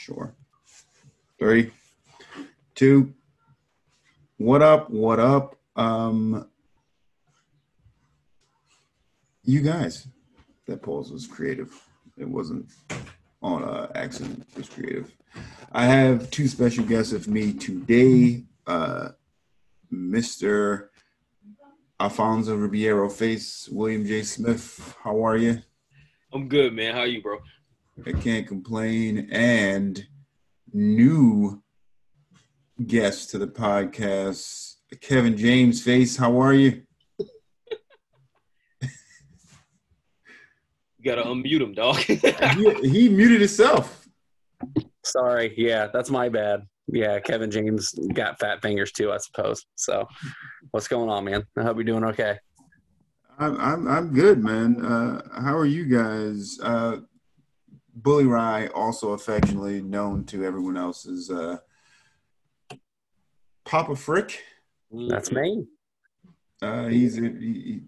Sure. Three, two. What up? What up? Um, you guys, that pause was creative. It wasn't on uh, accident. It was creative. I have two special guests with me today. Uh, Mr. Alfonso Ribeiro Face, William J. Smith. How are you? I'm good, man. How are you, bro? I can't complain. And new guest to the podcast, Kevin James Face. How are you? You gotta unmute him, dog. he, he muted himself. Sorry. Yeah, that's my bad. Yeah, Kevin James got fat fingers too, I suppose. So, what's going on, man? I hope you're doing okay. I'm I'm, I'm good, man. Uh, how are you guys? Uh, Bully Rye, also affectionately known to everyone else as uh, Papa Frick. That's me. Uh, he's a he,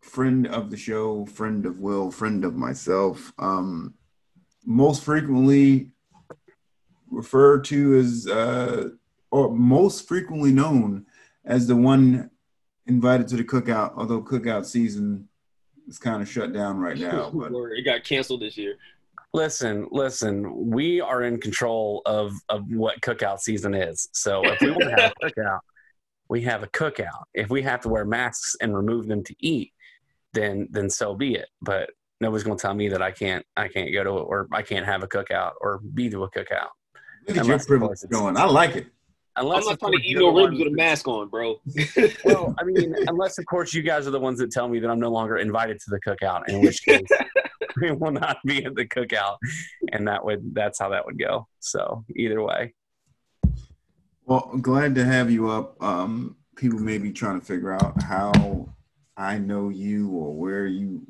friend of the show, friend of Will, friend of myself. Um, most frequently referred to as, uh, or most frequently known as the one invited to the cookout, although cookout season is kind of shut down right now. But it got canceled this year. Listen, listen. We are in control of of what cookout season is. So if we want to have a cookout, we have a cookout. If we have to wear masks and remove them to eat, then then so be it. But nobody's going to tell me that I can't I can't go to it or I can't have a cookout or be to a cookout. look at your privilege it's- going. I like it. Unless I'm not of trying to course eat you're no ribs with a mask on, bro. Well, I mean, unless of course you guys are the ones that tell me that I'm no longer invited to the cookout, in which case we will not be at the cookout, and that would that's how that would go. So either way, Well, glad to have you up. Um, people may be trying to figure out how I know you or where you,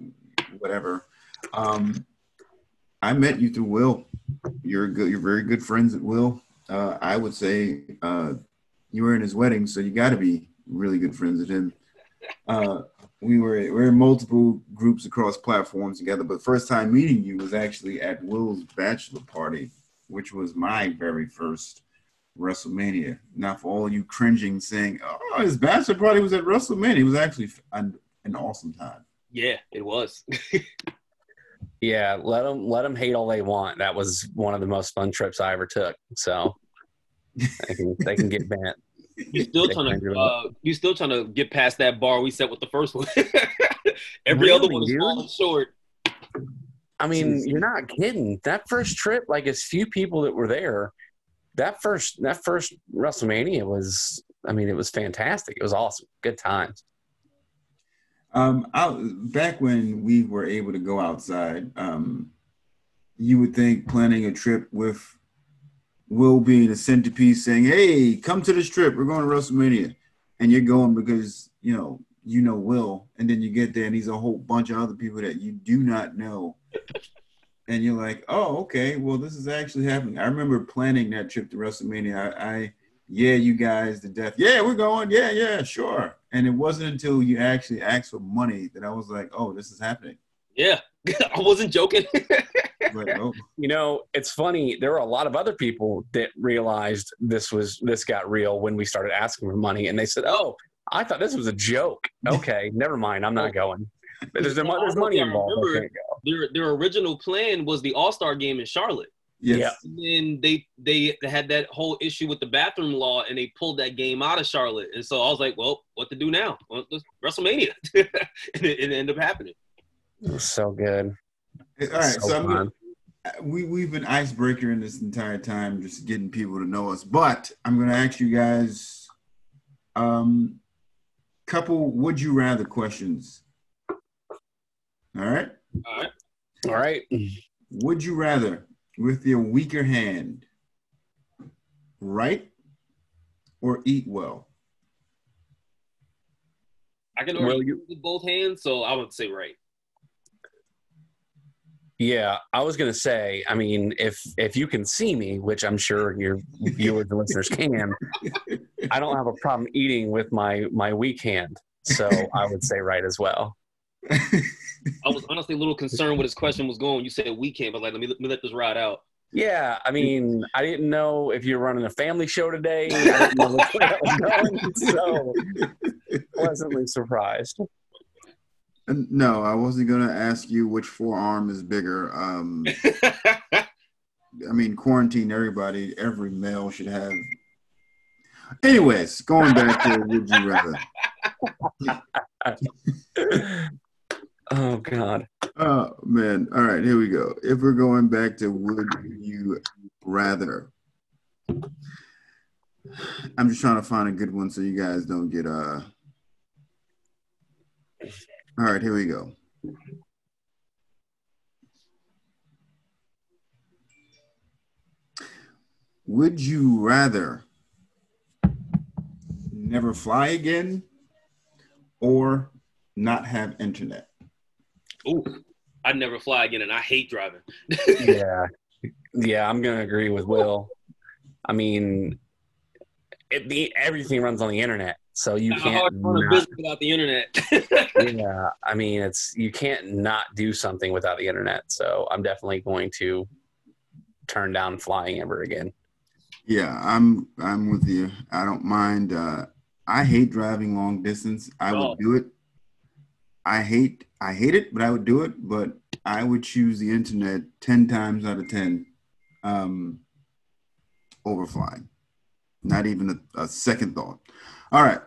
whatever. Um, I met you through Will. You're good. You're very good friends at Will. Uh, I would say uh, you were in his wedding, so you got to be really good friends with him. Uh, we were we are in multiple groups across platforms together, but the first time meeting you was actually at Will's bachelor party, which was my very first WrestleMania. Now, for all you cringing, saying, "Oh, his bachelor party was at WrestleMania," it was actually an, an awesome time. yeah, it was. yeah, let them let them hate all they want. That was one of the most fun trips I ever took. So they can they can get bent. You still trying to uh, you still trying to get past that bar we set with the first one. Every other one is dude? falling short. I mean, you're not kidding. That first trip, like as few people that were there, that first that first WrestleMania was. I mean, it was fantastic. It was awesome. Good times. Um, out back when we were able to go outside, um, you would think planning a trip with Will be the centerpiece, saying, "Hey, come to this trip. We're going to WrestleMania," and you're going because you know you know Will, and then you get there and he's a whole bunch of other people that you do not know, and you're like, "Oh, okay. Well, this is actually happening." I remember planning that trip to WrestleMania. I, I yeah, you guys to death. Yeah, we're going. Yeah, yeah, sure. And it wasn't until you actually asked for money that I was like, oh, this is happening. Yeah, I wasn't joking. Like, oh, You know, it's funny. There were a lot of other people that realized this was this got real when we started asking for money, and they said, "Oh, I thought this was a joke." Okay, never mind. I'm not going. But there's, there's money involved. Remember- their their original plan was the All Star game in Charlotte. yes. And then they they had that whole issue with the bathroom law, and they pulled that game out of Charlotte. And so I was like, well, what to do now? Well, WrestleMania, and it, it ended up happening. It was so good. All right. So, So I'm gonna, we, we've been icebreaker in this entire time, just getting people to know us. But I'm going to ask you guys um couple would you rather questions. All right. All right. All right. Would you rather, with your weaker hand, write or eat well? I can Well, already you- with both hands, so I would say right. Yeah, I was gonna say. I mean, if if you can see me, which I'm sure your viewers and listeners can, I don't have a problem eating with my my weak hand. So I would say right as well. I was honestly a little concerned where this question was going. You said weekend, but like let me let me let this ride out. Yeah, I mean, I didn't know if you were running a family show today. I didn't know which that was going, so pleasantly surprised. No, I wasn't gonna ask you which forearm is bigger. Um, I mean, quarantine everybody. Every male should have. Anyways, going back to would you rather? oh God. Oh man! All right, here we go. If we're going back to would you rather, I'm just trying to find a good one so you guys don't get uh. All right, here we go. Would you rather never fly again or not have internet? Ooh, I'd never fly again, and I hate driving. Yeah, yeah, I'm gonna agree with Will. I mean, it, the, everything runs on the internet, so you How can't. hard to not- business without the internet. yeah, I mean, it's you can't not do something without the internet. So I'm definitely going to turn down flying ever again. Yeah, I'm I'm with you. I don't mind. Uh, I hate driving long distance. I would Oh. do it. I hate I hate it, but I would do it. But I would choose the internet ten times out of ten um, over flying. Not even a, a second thought. All right.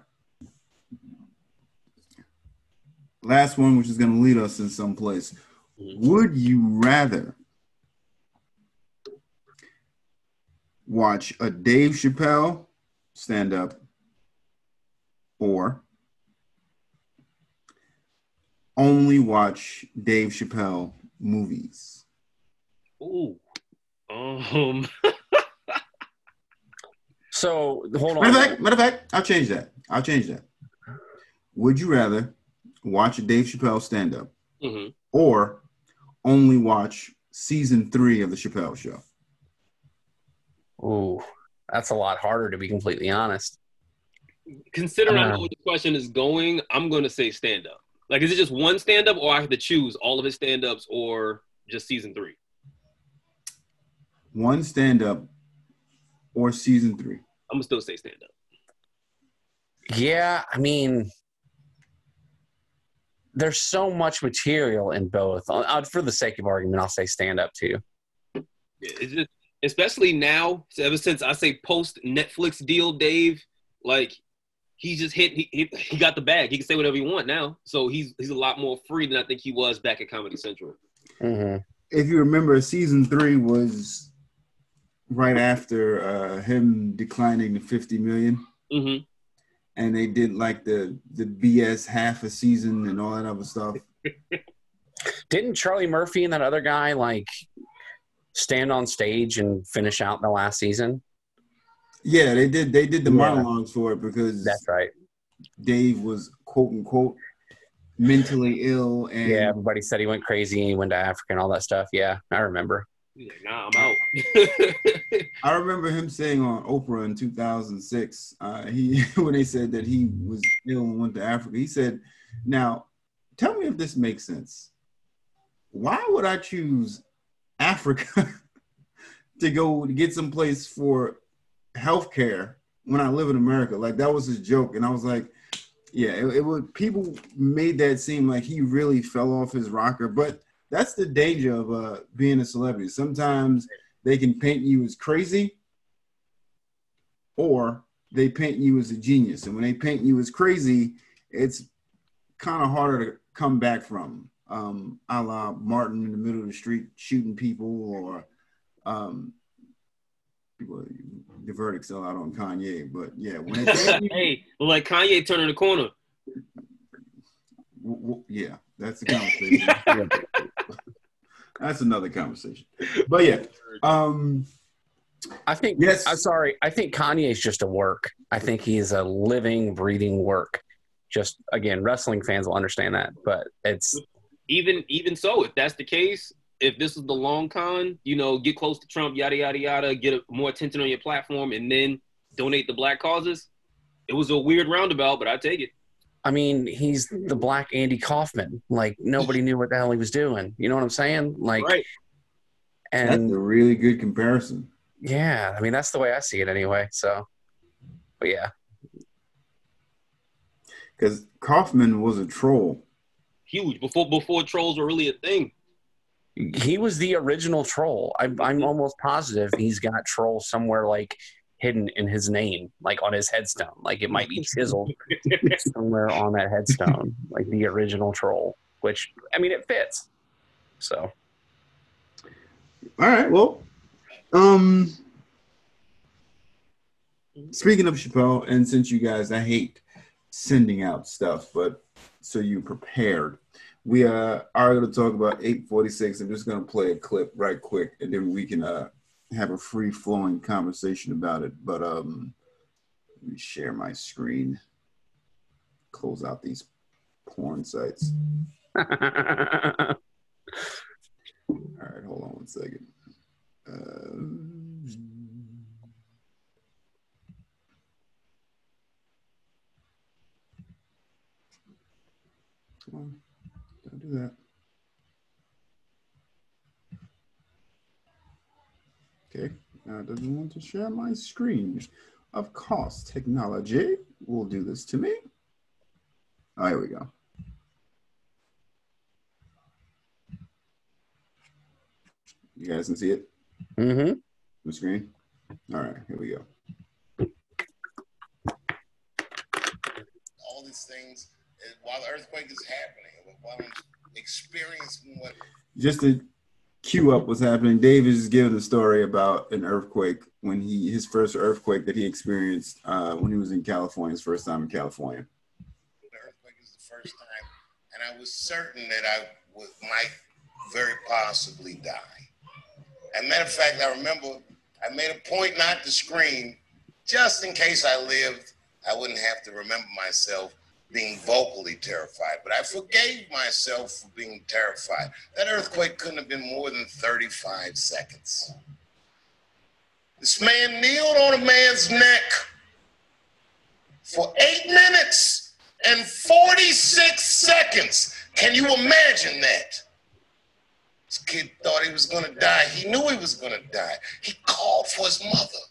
Last one, which is going to lead us in some place. Would you rather watch a Dave Chappelle stand up or only watch Dave Chappelle movies? Ooh. Um. So hold Matter of on. fact, matter of fact, I'll change that. I'll change that. Would you rather watch a Dave Chappelle stand up mhm. or only watch season three of the Chappelle show? Ooh, that's a lot harder to be completely honest. Considering I Uh. know where the question is going, I'm going to say stand up. Like, is it just one stand up, or I have to choose all of his stand ups, or just season three? One stand up or season three? I'm gonna still say stand up. Yeah, I mean, there's so much material in both. Uh, uh, For the sake of argument, I'll say stand up too. Yeah, it's just especially now. Ever since I say post Netflix deal, Dave, like he's just hit. He, he, he got the bag. He can say whatever he want now. So he's he's a lot more free than I think he was back at Comedy Central. hmm if you remember, season three was right after uh, him declining to 50 million. hmm And they did like the the BS half a season and all that other stuff. Didn't Charlie Murphy and that other guy like stand on stage and finish out the last season? Yeah, they did. They did the Yeah. monologues for it because That's right. Dave was quote unquote mentally ill and Yeah, everybody said he went crazy and he went to Africa and all that stuff. Yeah, I remember. He's like, nah, I'm out. I remember him saying on Oprah in 2006, uh, he when they said that he was ill and went to Africa, he said, "Now, tell me if this makes sense. Why would I choose Africa to go to get some place for health care when I live in America?" Like that was his joke, and I was like, "Yeah, it, it would." People made that seem like he really fell off his rocker, but that's the danger of uh, being a celebrity. Sometimes they can paint you as crazy or they paint you as a genius. And when they paint you as crazy, it's kind of harder to come back from. Um, a la Martin in the middle of the street shooting people or um, people, the verdict's still out on Kanye. But yeah, when they you, hey, like Kanye turning the corner. w- w- yeah, that's the conversation. that's another conversation. But yeah, um, I think. Yes. I'm sorry. I think Kanye's just a work. I think he's a living, breathing work. Just again, wrestling fans will understand that, but it's even even so, if that's the case, if this is the long con, you know, get close to Trump, yada yada yada, get a, more attention on your platform, and then donate to black causes. It was a weird roundabout, but I take it. I mean, he's the mm-hmm. black Andy Kaufman. Like nobody knew what the hell he was doing. You know what I'm saying? Like, Right. That's And a really good comparison. yeah, I mean that's the way I see it anyway. So, but yeah, Because Kaufman was a troll. Huge before before trolls were really a thing. he was the original troll. I'm, I'm almost positive he's got troll somewhere like hidden in his name, like on his headstone. Like it might be chiseled somewhere on that headstone, like the original troll. Which I mean, it fits. So All right. Well, um, speaking of Chappelle, and since you guys, I hate sending out stuff, but so you prepared. We uh, are going to talk about 846. I'm just going to play a clip right quick, and then we can uh, have a free flowing conversation about it. But um, let me share my screen, close out these porn sites. All right, hold on one second. Uh, come on, don't do that. Okay, now it doesn't want to share my screen. Of course, technology will do this to me. Oh, here we go. You guys can see it? Mm-hmm. the screen? All right, here we go. all these things while the earthquake is happening, while I'm experiencing what Just to cue up what's happening, Dave is giving a story about an earthquake when he his first earthquake that he experienced uh, when he was in California, his first time in California. the earthquake is the first time, and I was certain that I would, might very possibly die. As a matter of fact, I remember I made a point not to scream, just in case I lived, I wouldn't have to remember myself being vocally terrified. But I forgave myself for being terrified. That earthquake couldn't have been more than 35 seconds. This man kneeled on a man's neck for eight minutes and 46 seconds. Can you imagine that? This kid thought he was going to die. He knew he was going to die. He called for his mother.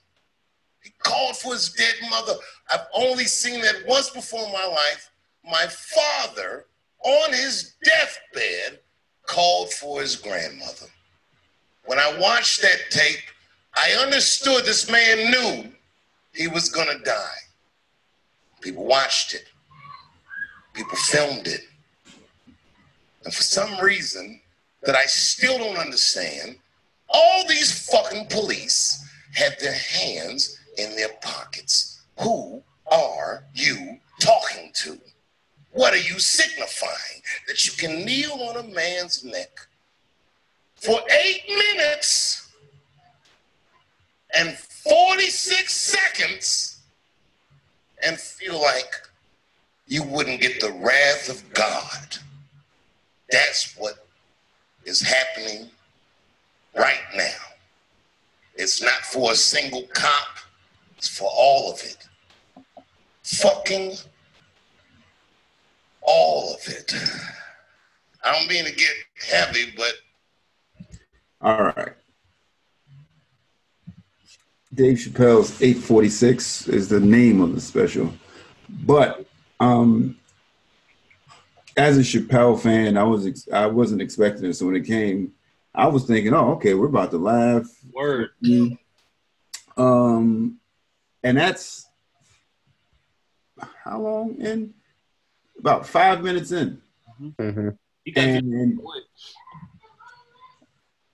He called for his dead mother. I've only seen that once before in my life. My father, on his deathbed, called for his grandmother. When I watched that tape, I understood this man knew he was going to die. People watched it, people filmed it. And for some reason that I still don't understand, all these fucking police had their hands in their pockets. Who are you talking to? What are you signifying? That you can kneel on a man's neck for eight minutes and 46 seconds and feel like you wouldn't get the wrath of God. That's what is happening right now. It's not for a single cop, it's for all of it. Fucking all of it. I don't mean to get heavy, but All right. Dave Chappelle's 846 is the name of the special. But um as a Chappelle fan, I was ex- I wasn't expecting it. So when it came, I was thinking, oh, okay, we're about to laugh. Word. Um, and that's how long in? About five minutes in, hmm and, and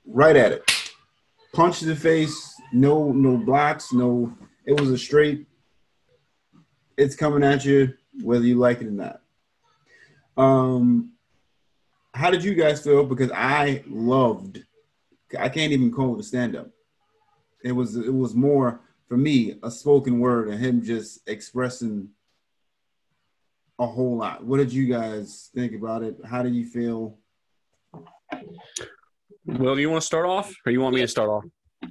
right at it. Punch to the face, no no blocks, no. It was a straight. It's coming at you, whether you like it or not. Um, how did you guys feel? Because I loved. I can't even call it a stand up. It was it was more for me a spoken word and him just expressing a whole lot. What did you guys think about it? How did you feel? Will, do you want to start off, or you want me to start off?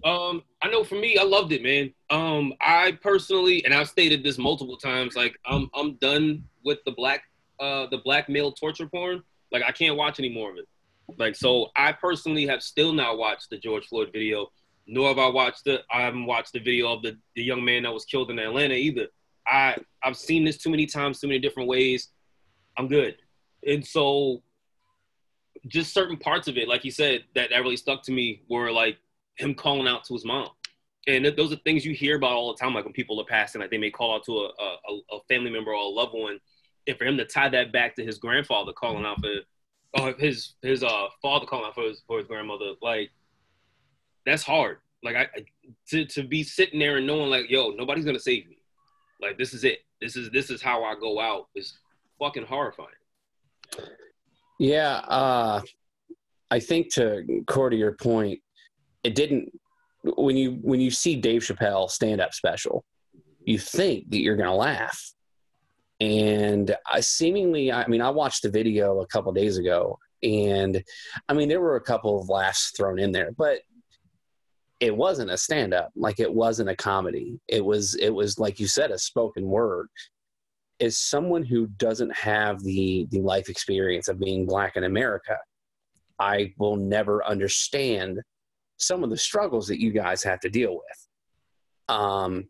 Um, I know for me, I loved it, man. Um, I personally, and I've stated this multiple times, like I'm I'm done with the black uh the black male torture porn. Like I can't watch any more of it. Like, so I personally have still not watched the George Floyd video, nor have I watched the I haven't watched the video of the, the young man that was killed in Atlanta either. I I've seen this too many times, too many different ways. I'm good. And so just certain parts of it, like you said, that, that really stuck to me were like him calling out to his mom. And th- those are things you hear about all the time, like when people are passing, like they may call out to a, a, a family member or a loved one. And for him to tie that back to his grandfather calling out for, or his his uh father calling out for his for his grandmother, like that's hard. Like I to to be sitting there and knowing like, yo, nobody's gonna save me. Like this is it. This is this is how I go out. Is fucking horrifying. Yeah, uh, I think to core to your point, it didn't. When you when you see Dave Chappelle stand up special, you think that you're gonna laugh, and I seemingly, I mean, I watched the video a couple days ago, and I mean, there were a couple of laughs thrown in there, but it wasn't a stand up like it wasn't a comedy. It was it was like you said a spoken word. As someone who doesn't have the the life experience of being black in america i will never understand some of the struggles that you guys have to deal with. Um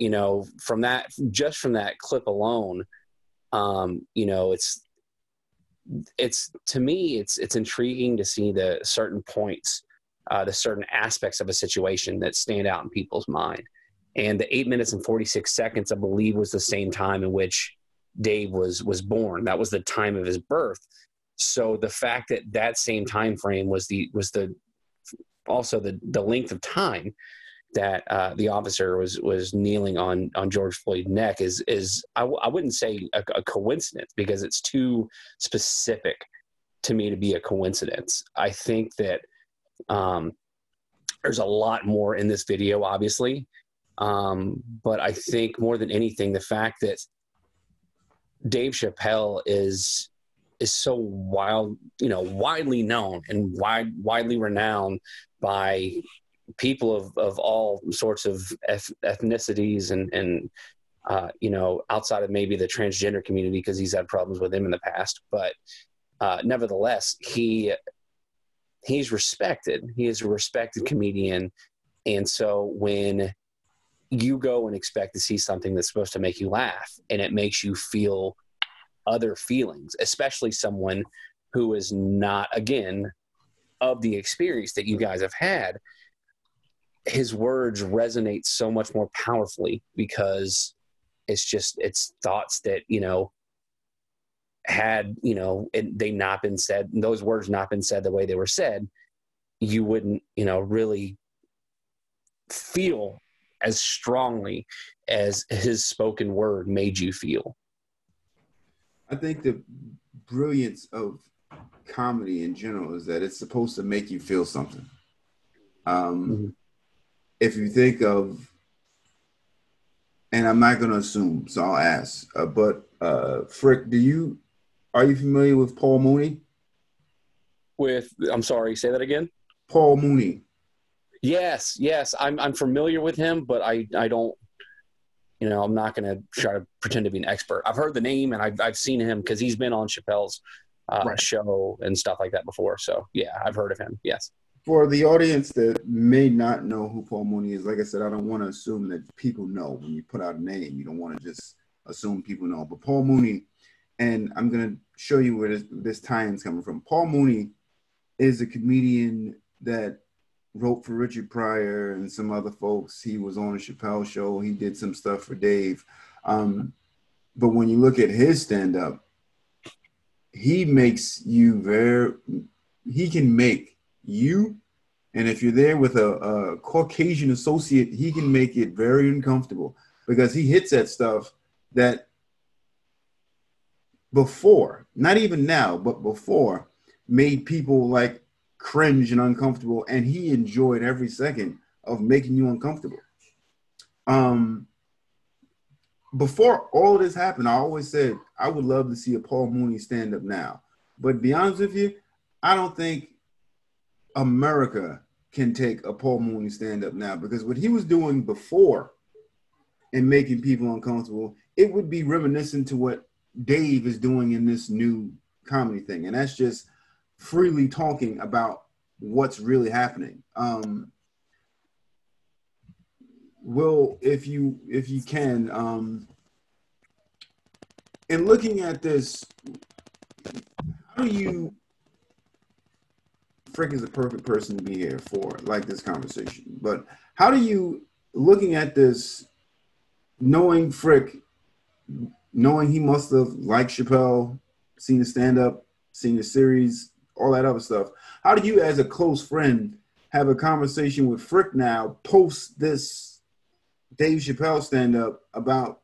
you know from that just from that clip alone um you know it's it's to me it's it's intriguing to see the certain points uh, the certain aspects of a situation that stand out in people's mind. And the eight minutes and 46 seconds, I believe, was the same time in which Dave was was born. That was the time of his birth. So the fact that that same time frame was the was the also the the length of time that uh, the officer was was kneeling on on George Floyd's neck is is I w- I wouldn't say a, a coincidence because it's too specific to me to be a coincidence. I think that um, there's a lot more in this video, obviously. Um, but I think more than anything, the fact that Dave Chappelle is is so wild, you know, widely known and wide widely renowned by people of, of all sorts of ethnicities and and uh, you know outside of maybe the transgender community because he's had problems with them in the past, but uh, nevertheless, he he's respected. He is a respected comedian. And so when you go and expect to see something that's supposed to make you laugh and it makes you feel other feelings, especially someone who is not, again, of the experience that you guys have had, his words resonate so much more powerfully because it's just, it's thoughts that, you know, had you know it, they not been said those words not been said the way they were said you wouldn't you know really feel as strongly as his spoken word made you feel i think the brilliance of comedy in general is that it's supposed to make you feel something um, mm-hmm. if you think of and i'm not going to assume so i'll ask uh, but uh, frick do you are you familiar with Paul Mooney? With I'm sorry, say that again. Paul Mooney. Yes, yes, I'm I'm familiar with him, but I I don't. You know, I'm not going to try to pretend to be an expert. I've heard the name and I've I've seen him because he's been on Chappelle's uh, right. show and stuff like that before. So yeah, I've heard of him. Yes. For the audience that may not know who Paul Mooney is, like I said, I don't want to assume that people know when you put out a name. You don't want to just assume people know. But Paul Mooney and I'm gonna show you where this, this tie-in's coming from. Paul Mooney is a comedian that wrote for Richard Pryor and some other folks. He was on a Chappelle show. He did some stuff for Dave. Um, but when you look at his stand-up, he makes you very. He can make you, and if you're there with a, a Caucasian associate, he can make it very uncomfortable because he hits that stuff that before, not even now, but before, made people like cringe and uncomfortable, and he enjoyed every second of making you uncomfortable. Um, before all this happened, I always said I would love to see a Paul Mooney stand up now. But be honest with you, I don't think America can take a Paul Mooney stand up now because what he was doing before and making people uncomfortable, it would be reminiscent to what Dave is doing in this new comedy thing. And that's just freely talking about what's really happening. Um, Will, if you if you can, um, in looking at this, how do you? Frick is the perfect person to be here for like this conversation. But how do you, looking at this, knowing Frick, knowing he must have liked Chappelle, seen the stand up, seen the series, all that other stuff. How do you, as a close friend, have a conversation with Frick now post this Dave Chappelle stand up about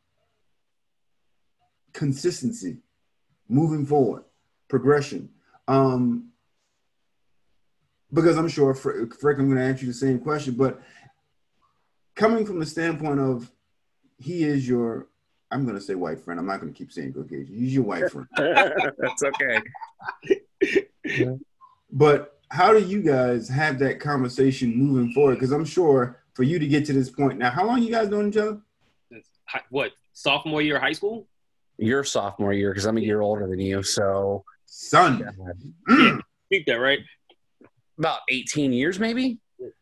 consistency, moving forward, progression? Um, because I'm sure Frick, Frick I'm going to ask you the same question, but coming from the standpoint of he is your I'm going to say white friend. I'm not going to keep saying Caucasian. Use your white friend. That's okay. But how do you guys have that conversation moving forward? Because I'm sure for you to get to this point now, how long you guys known each other? What sophomore year of high school? Your sophomore year, because I'm a year older than you, so Son. Yeah. Mm. Speak that right. about 18 years, maybe.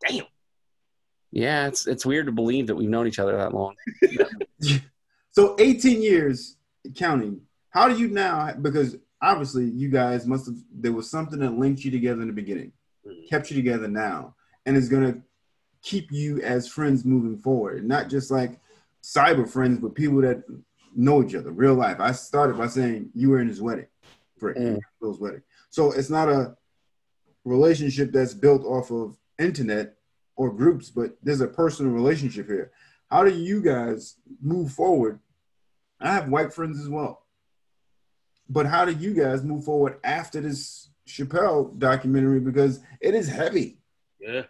Damn. Yeah, it's it's weird to believe that we've known each other that long. So 18 years counting. How do you now? Because obviously you guys must have. There was something that linked you together in the beginning, Mhm. kept you together now, and is going to keep you as friends moving forward. Not just like cyber friends, but people that know each other, real life. I started by saying you were in his wedding, Frick, Mm. Phil's wedding. So it's not a relationship that's built off of internet or groups, but there's a personal relationship here. How do you guys move forward? I have white friends as well. But how do you guys move forward after this Chappelle documentary? Because it is heavy. Yeah.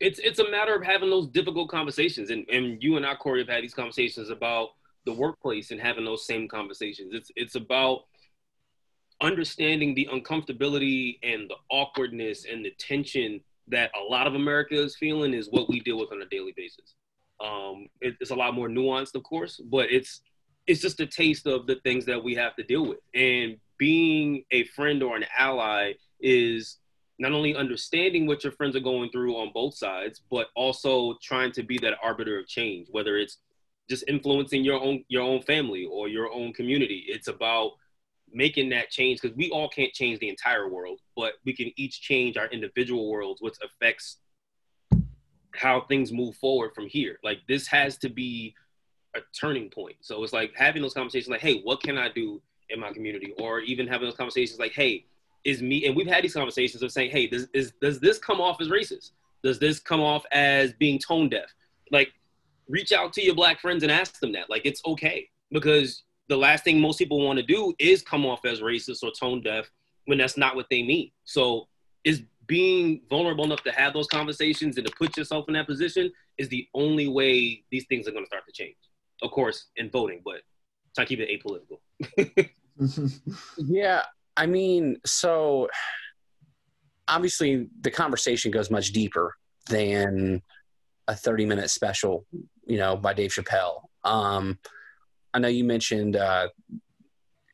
It's it's a matter of having those difficult conversations, and and you and I, Corey, have had these conversations about the workplace and having those same conversations. It's it's about understanding the uncomfortability and the awkwardness and the tension that a lot of America is feeling is what we deal with on a daily basis. Um, it, it's a lot more nuanced, of course, but it's it's just a taste of the things that we have to deal with. And being a friend or an ally is not only understanding what your friends are going through on both sides, but also trying to be that arbiter of change, whether it's just influencing your own your own family or your own community. It's about making that change because we all can't change the entire world, but we can each change our individual worlds, which affects how things move forward from here. Like this has to be a turning point. So it's like having those conversations like, hey, what can I do in my community? Or even having those conversations like, hey, is me and we've had these conversations of saying, hey, does is does this come off as racist? Does this come off as being tone deaf? Like reach out to your black friends and ask them that. Like it's okay. Because the last thing most people want to do is come off as racist or tone deaf when that's not what they mean. So is being vulnerable enough to have those conversations and to put yourself in that position is the only way these things are going to start to change. Of course, in voting, but try to keep it apolitical. Yeah, I mean, so obviously the conversation goes much deeper than a 30 minute special, you know, by Dave Chappelle. Um, I know you mentioned uh,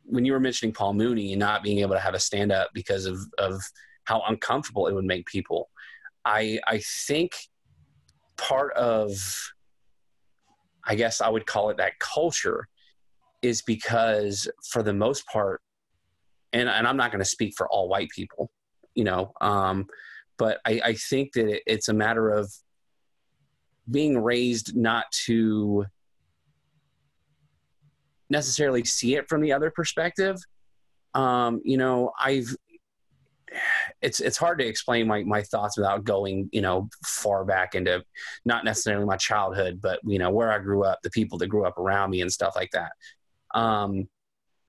when you were mentioning Paul Mooney and not being able to have a stand up because of, of how uncomfortable it would make people. I, I think part of, I guess I would call it that culture is because for the most part, and, and I'm not going to speak for all white people, you know, um, but I, I think that it, it's a matter of being raised not to necessarily see it from the other perspective. Um, you know, I've it's it's hard to explain my, my thoughts without going, you know, far back into not necessarily my childhood, but you know, where I grew up, the people that grew up around me and stuff like that. Um,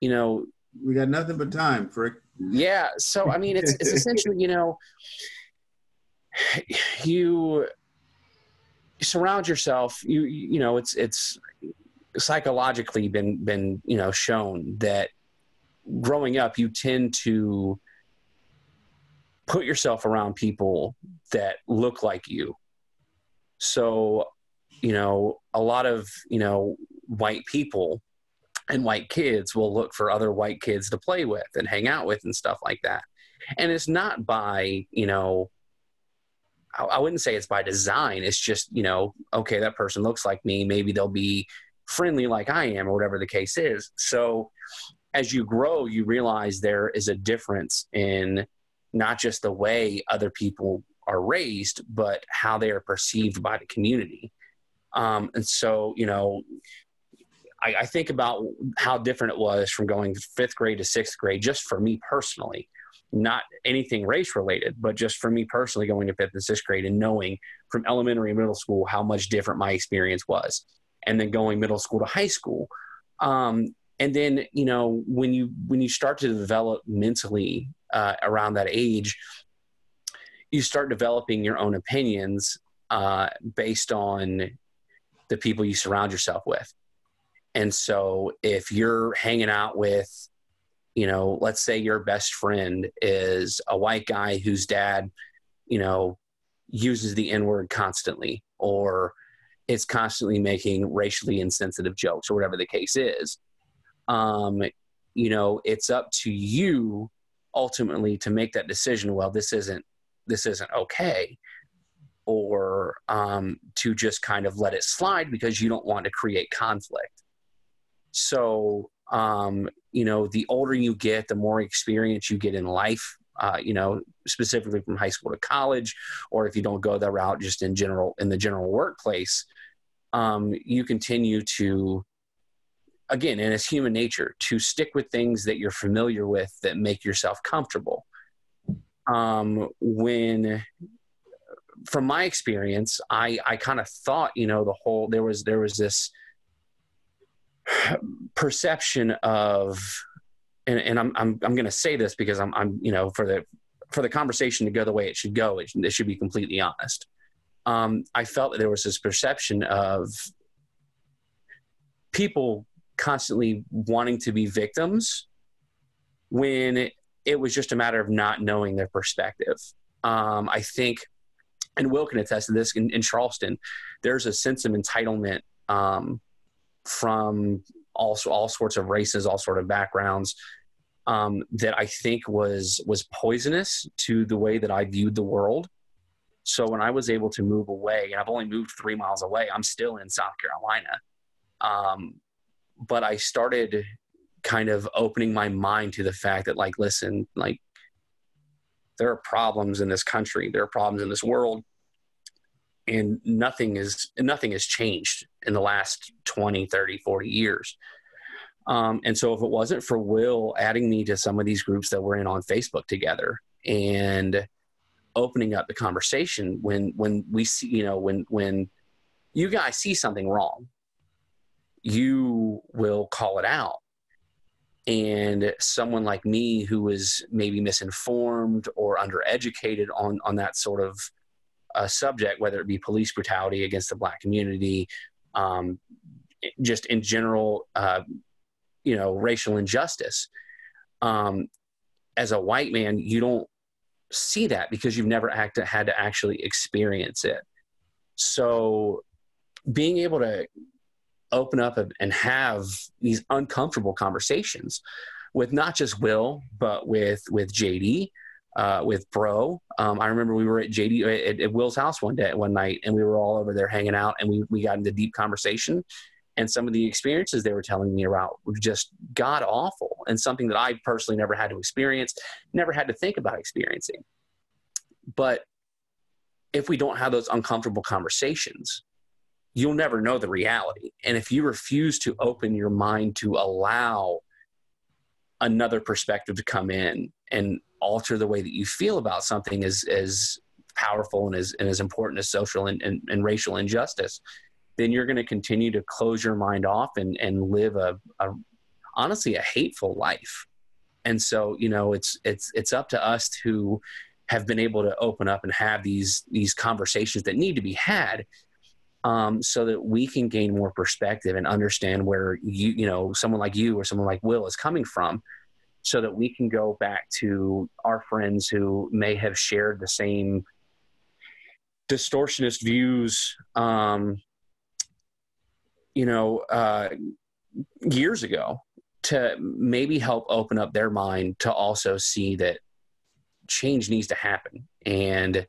you know, we got nothing but time, Frick. yeah. So I mean, it's it's essentially you know, you surround yourself. You you know, it's it's psychologically been been you know shown that growing up you tend to put yourself around people that look like you. So, you know, a lot of you know white people and white kids will look for other white kids to play with and hang out with and stuff like that. and it's not by you know I, I wouldn't say it's by design it's just you know okay that person looks like me maybe they'll be friendly like i am or whatever the case is so as you grow you realize there is a difference in not just the way other people are raised but how they are perceived by the community um, and so you know I, I think about how different it was from going fifth grade to sixth grade just for me personally not anything race related, but just for me personally going to fifth and sixth grade and knowing from elementary and middle school how much different my experience was. And then going middle school to high school. Um, and then, you know, when you when you start to develop mentally uh, around that age, you start developing your own opinions uh, based on the people you surround yourself with. And so if you're hanging out with you know let's say your best friend is a white guy whose dad you know uses the n word constantly or is constantly making racially insensitive jokes or whatever the case is um you know it's up to you ultimately to make that decision well this isn't this isn't okay or um, to just kind of let it slide because you don't want to create conflict so um, you know, the older you get, the more experience you get in life. Uh, you know, specifically from high school to college, or if you don't go that route, just in general in the general workplace, um, you continue to, again, and it's human nature to stick with things that you're familiar with that make yourself comfortable. Um, when from my experience, I, I kind of thought, you know, the whole there was there was this perception of and, and I'm I'm I'm going to say this because I'm I'm you know for the for the conversation to go the way it should go, it, it should be completely honest. Um, I felt that there was this perception of people constantly wanting to be victims when it, it was just a matter of not knowing their perspective. Um, I think, and Will can attest to this in, in Charleston, there's a sense of entitlement um, from all all sorts of races, all sort of backgrounds. Um, that I think was was poisonous to the way that I viewed the world. So when I was able to move away, and I've only moved three miles away, I'm still in South Carolina. Um, but I started kind of opening my mind to the fact that, like, listen, like, there are problems in this country, there are problems in this world, and nothing is nothing has changed in the last 20 30 40 years. Um, and so if it wasn't for will adding me to some of these groups that we're in on facebook together and opening up the conversation when when we see you know when when you guys see something wrong you will call it out and someone like me who is maybe misinformed or undereducated on on that sort of a subject, whether it be police brutality against the black community, um, just in general, uh, you know, racial injustice. Um, as a white man, you don't see that because you've never act- had to actually experience it. So, being able to open up and have these uncomfortable conversations with not just Will, but with with JD, uh, with Bro. Um, I remember we were at JD at, at, Will's house one day, one night, and we were all over there hanging out, and we we got into deep conversation. And some of the experiences they were telling me about were just god awful, and something that I personally never had to experience, never had to think about experiencing. But if we don't have those uncomfortable conversations, you'll never know the reality. And if you refuse to open your mind to allow another perspective to come in and alter the way that you feel about something is as powerful and as, and as important as social and, and, and racial injustice, then you're going to continue to close your mind off and, and live a, a honestly a hateful life. And so, you know, it's it's it's up to us to have been able to open up and have these these conversations that need to be had um, so that we can gain more perspective and understand where you you know someone like you or someone like will is coming from so that we can go back to our friends who may have shared the same distortionist views, um, you know, uh, years ago to maybe help open up their mind to also see that change needs to happen. And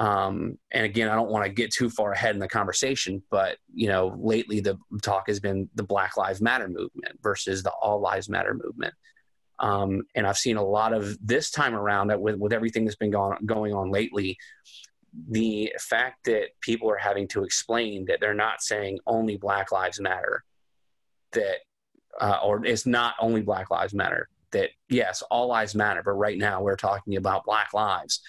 um, and again, I don't want to get too far ahead in the conversation, but you know, lately the talk has been the Black Lives Matter movement versus the All Lives Matter movement. Um, and I've seen a lot of this time around with, with everything that's been going, going on lately, the fact that people are having to explain that they're not saying only Black Lives Matter, that, uh, or it's not only Black Lives Matter, that yes, all lives matter, but right now we're talking about Black lives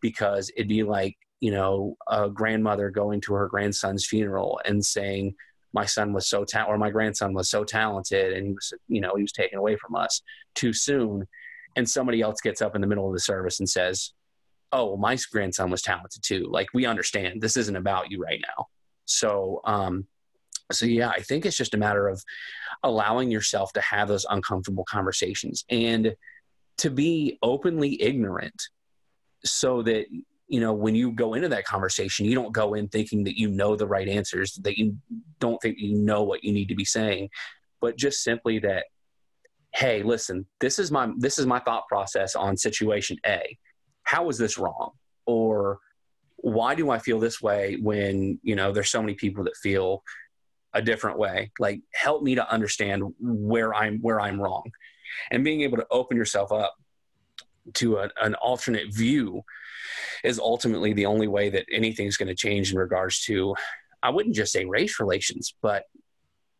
because it'd be like, you know, a grandmother going to her grandson's funeral and saying, my son was so talented, or my grandson was so talented, and he was, you know, he was taken away from us too soon. And somebody else gets up in the middle of the service and says, "Oh, well, my grandson was talented too." Like we understand this isn't about you right now. So, um, so yeah, I think it's just a matter of allowing yourself to have those uncomfortable conversations and to be openly ignorant so that you know when you go into that conversation you don't go in thinking that you know the right answers that you don't think you know what you need to be saying but just simply that hey listen this is my this is my thought process on situation a. How is this wrong? Or why do i feel this way when you know there's so many people that feel a different way? Like help me to understand where i'm where i'm wrong. And being able to open yourself up to a, an alternate view is ultimately the only way that anything's going to change in regards to i wouldn't just say race relations but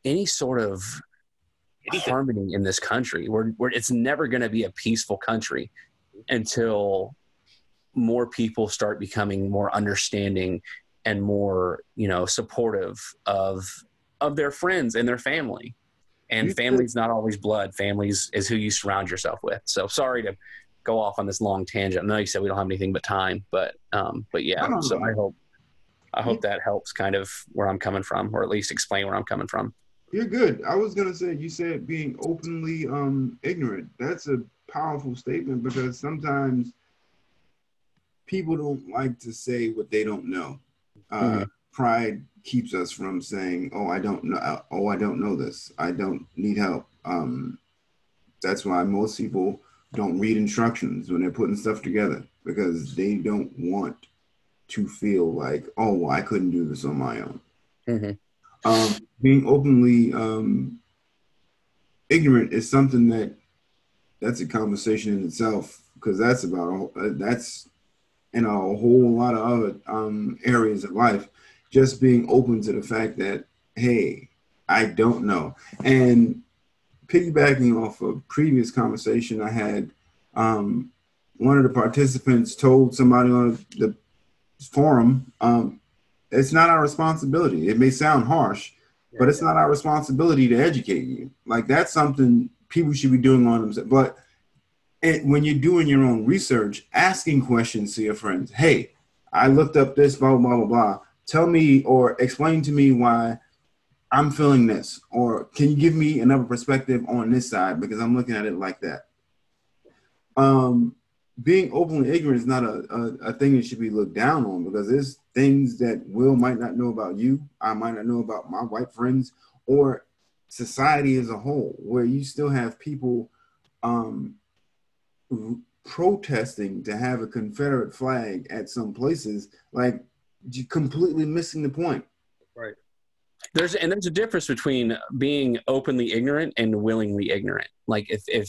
any sort of Anything. harmony in this country. Where, where it's never going to be a peaceful country until more people start becoming more understanding and more you know supportive of of their friends and their family. And family's not always blood. Families is who you surround yourself with. So sorry to go off on this long tangent i know you said we don't have anything but time but um but yeah no, so i hope i hope that helps kind of where i'm coming from or at least explain where i'm coming from You're good. I was gonna say you said being openly um ignorant. That's a powerful statement because sometimes people don't like to say what they don't know. Uh, Pride keeps us from saying, "Oh, I don't know. uh, Oh, I don't know this. I don't need help." Um, that's why most people don't read instructions when they're putting stuff together because they don't want to feel like, "Oh, well, I couldn't do this on my own." Mhm. um, being openly um, ignorant is something that that's a conversation in itself because that's about uh, that's in a whole lot of other um, areas of life. Just being open to the fact that hey, I don't know, and piggybacking off a previous conversation I had, um, one of the participants told somebody on the forum, um, it's not our responsibility. It may sound harsh, but it's not our responsibility to educate you. Like that's something people should be doing on themselves. But it, when you're doing your own research, asking questions to your friends, hey, I looked up this, blah, blah, blah, blah. Tell me or explain to me why I'm feeling this. Or can you give me another perspective on this side? Because I'm looking at it like that. Um, being openly ignorant is not a, a, a thing that should be looked down on because there's things that Will might not know about you, I might not know about my white friends, or society as a whole, where you still have people um, protesting to have a Confederate flag at some places, like completely missing the point. There's and there's a difference between being openly ignorant and willingly ignorant. Like if if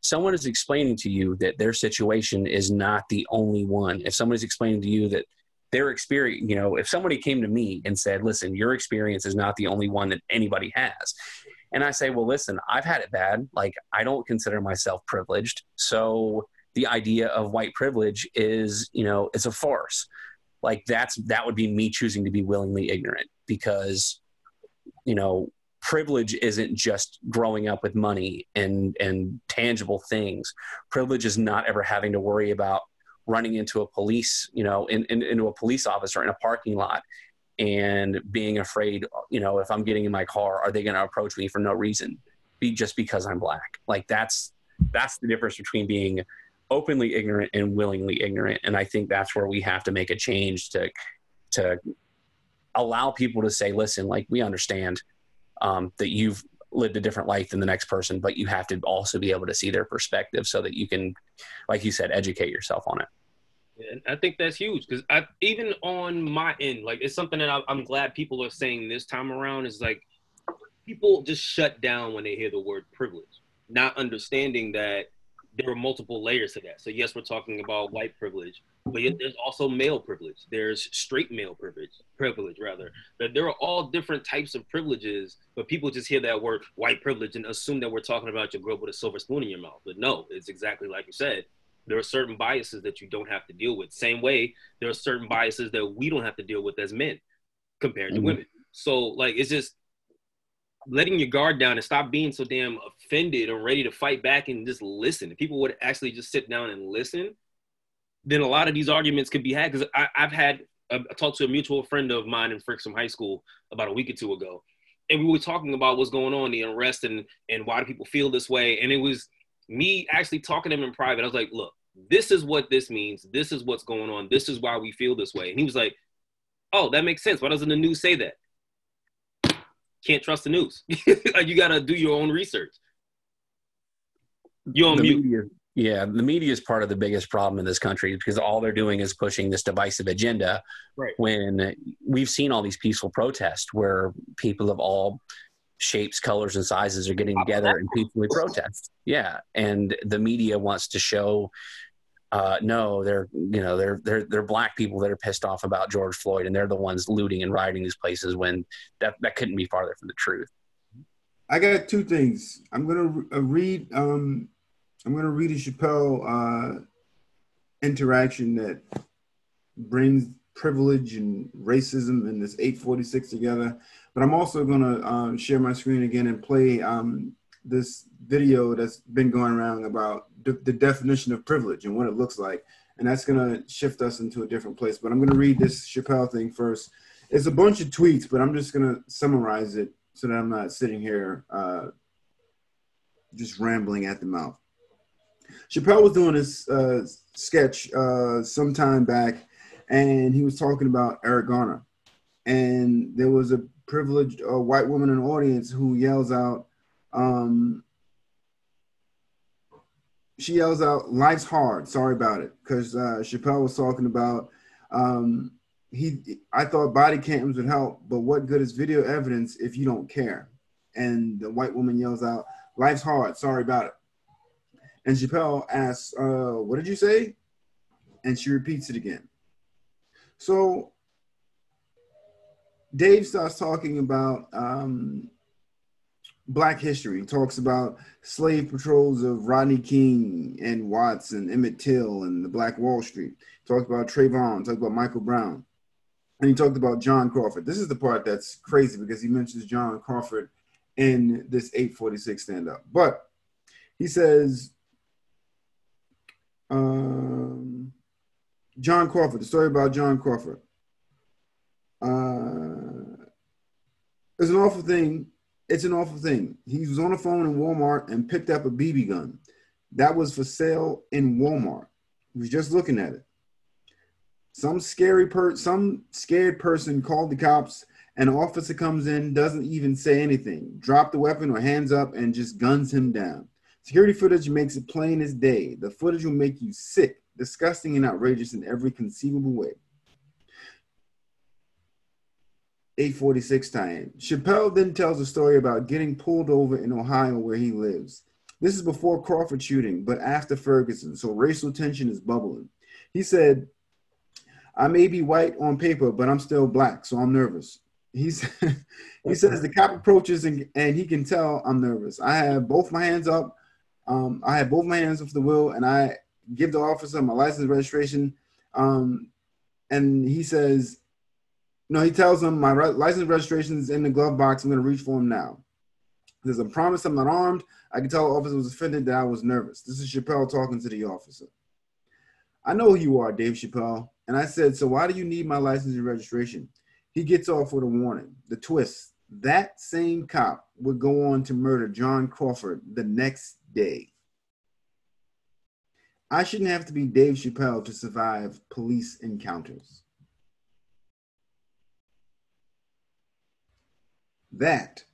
someone is explaining to you that their situation is not the only one if someone is explaining to you that their experience you know if somebody came to me and said listen your experience is not the only one that anybody has and i say well listen i've had it bad. Like i don't consider myself privileged. So the idea of white privilege is you know it's a farce. Like that's that would be me choosing to be willingly ignorant because you know privilege isn't just growing up with money and and tangible things. Privilege is not ever having to worry about running into a police you know in, in, into a police officer in a parking lot and being afraid you know if i'm getting in my car are they going to approach me for no reason? Be just because i'm black. Like that's that's the difference between being openly ignorant and willingly ignorant. And i think that's where we have to make a change to to allow people to say listen like we understand um, that you've lived a different life than the next person, but you have to also be able to see their perspective so that you can, like you said, educate yourself on it. And I think that's huge because I even on my end, like it's something that I, I'm glad people are saying this time around is like people just shut down when they hear the word privilege, not understanding that there are multiple layers to that. So yes, we're talking about white privilege, but yet there's also male privilege. There's straight male privilege, privilege rather. That there are all different types of privileges, but people just hear that word white privilege and assume that we're talking about your girl with a silver spoon in your mouth. But no, it's exactly like you said. There are certain biases that you don't have to deal with. Same way, there are certain biases that we don't have to deal with as men compared to Mhm. women. So like it's just letting your guard down and stop being so damn offended and ready to fight back and just listen. If people would actually just sit down and listen, then a lot of these arguments could be had. Because I've had uh, I talked to a mutual friend of mine in Fricks from high school about a week or two ago, and we were talking about what's going on, the unrest, and and why do people feel this way. And it was me actually talking to him in private. I was like, look, this is what this means. This is what's going on. This is why we feel this way. And he was like, oh, that makes sense. Why doesn't the news say that? Can't trust the news. you got to do your own research. You're on the mute. media, yeah, the media is part of the biggest problem in this country because all they're doing is pushing this divisive agenda. Right. When we've seen all these peaceful protests where people of all shapes, colors, and sizes are getting together and peacefully protest. Yeah, and the media wants to show. Uh, no, they're you know they're they're they're black people that are pissed off about George Floyd, and they're the ones looting and rioting these places when that that couldn't be farther from the truth. I got two things. I'm gonna uh, read. Um, I'm gonna read a Chappelle uh, interaction that brings privilege and racism and this 846 together. But I'm also gonna um, share my screen again and play um, this video that's been going around about the, definition of privilege and what it looks like. And that's gonna shift us into a different place. But I'm gonna read this Chappelle thing first. It's a bunch of tweets, but I'm just gonna summarize it so that I'm not sitting here uh, just rambling at the mouth. Chappelle was doing this uh, sketch uh, some time back, and he was talking about Eric Garner. And there was a privileged uh, white woman in the audience who yells out, um, she yells out, "Life's hard. Sorry about it," because uh, Chappelle was talking about um, he. I thought body cams would help, but what good is video evidence if you don't care? And the white woman yells out, "Life's hard. Sorry about it." And Chappelle asks, uh, "What did you say?" And she repeats it again. So Dave starts talking about um, Black history. He talks about slave patrols of Rodney King and Watts and Emmett Till and the Black Wall Street. He about Trayvon. Talked about Michael Brown. And he talked about John Crawford. This is the part that's crazy because he mentions John Crawford in this 846 stand up. But he says, um, John Crawford, the story about John Crawford. Uh, it's an awful thing. It's an awful thing. He was on the phone in Walmart and picked up a BB gun. That was for sale in Walmart. He was just looking at it. Some scary per some scared person called the cops. An officer comes in, doesn't even say anything, drop the weapon or hands up, and just guns him down. Security footage makes it plain as day. The footage will make you sick, disgusting, and outrageous in every conceivable way. 846 tie-in. Chappelle then tells a story about getting pulled over in Ohio where he lives. This is before Crawford shooting, but after Ferguson, so racial tension is bubbling. He said, I may be white on paper, but I'm still black, so I'm nervous. He's, he says the cop approaches and, and he can tell I'm nervous. I have both my hands up. Um, I have both my hands off the wheel and I give the officer my license registration. Um, and he says, no, he tells him my re- license registration is in the glove box. I'm going to reach for him now. There's a promise I'm not armed. I can tell the officer was offended that I was nervous. This is Chappelle talking to the officer. I know who you are, Dave Chappelle. And I said, So why do you need my license and registration? He gets off with a warning. The twist that same cop would go on to murder John Crawford the next day. I shouldn't have to be Dave Chappelle to survive police encounters. That,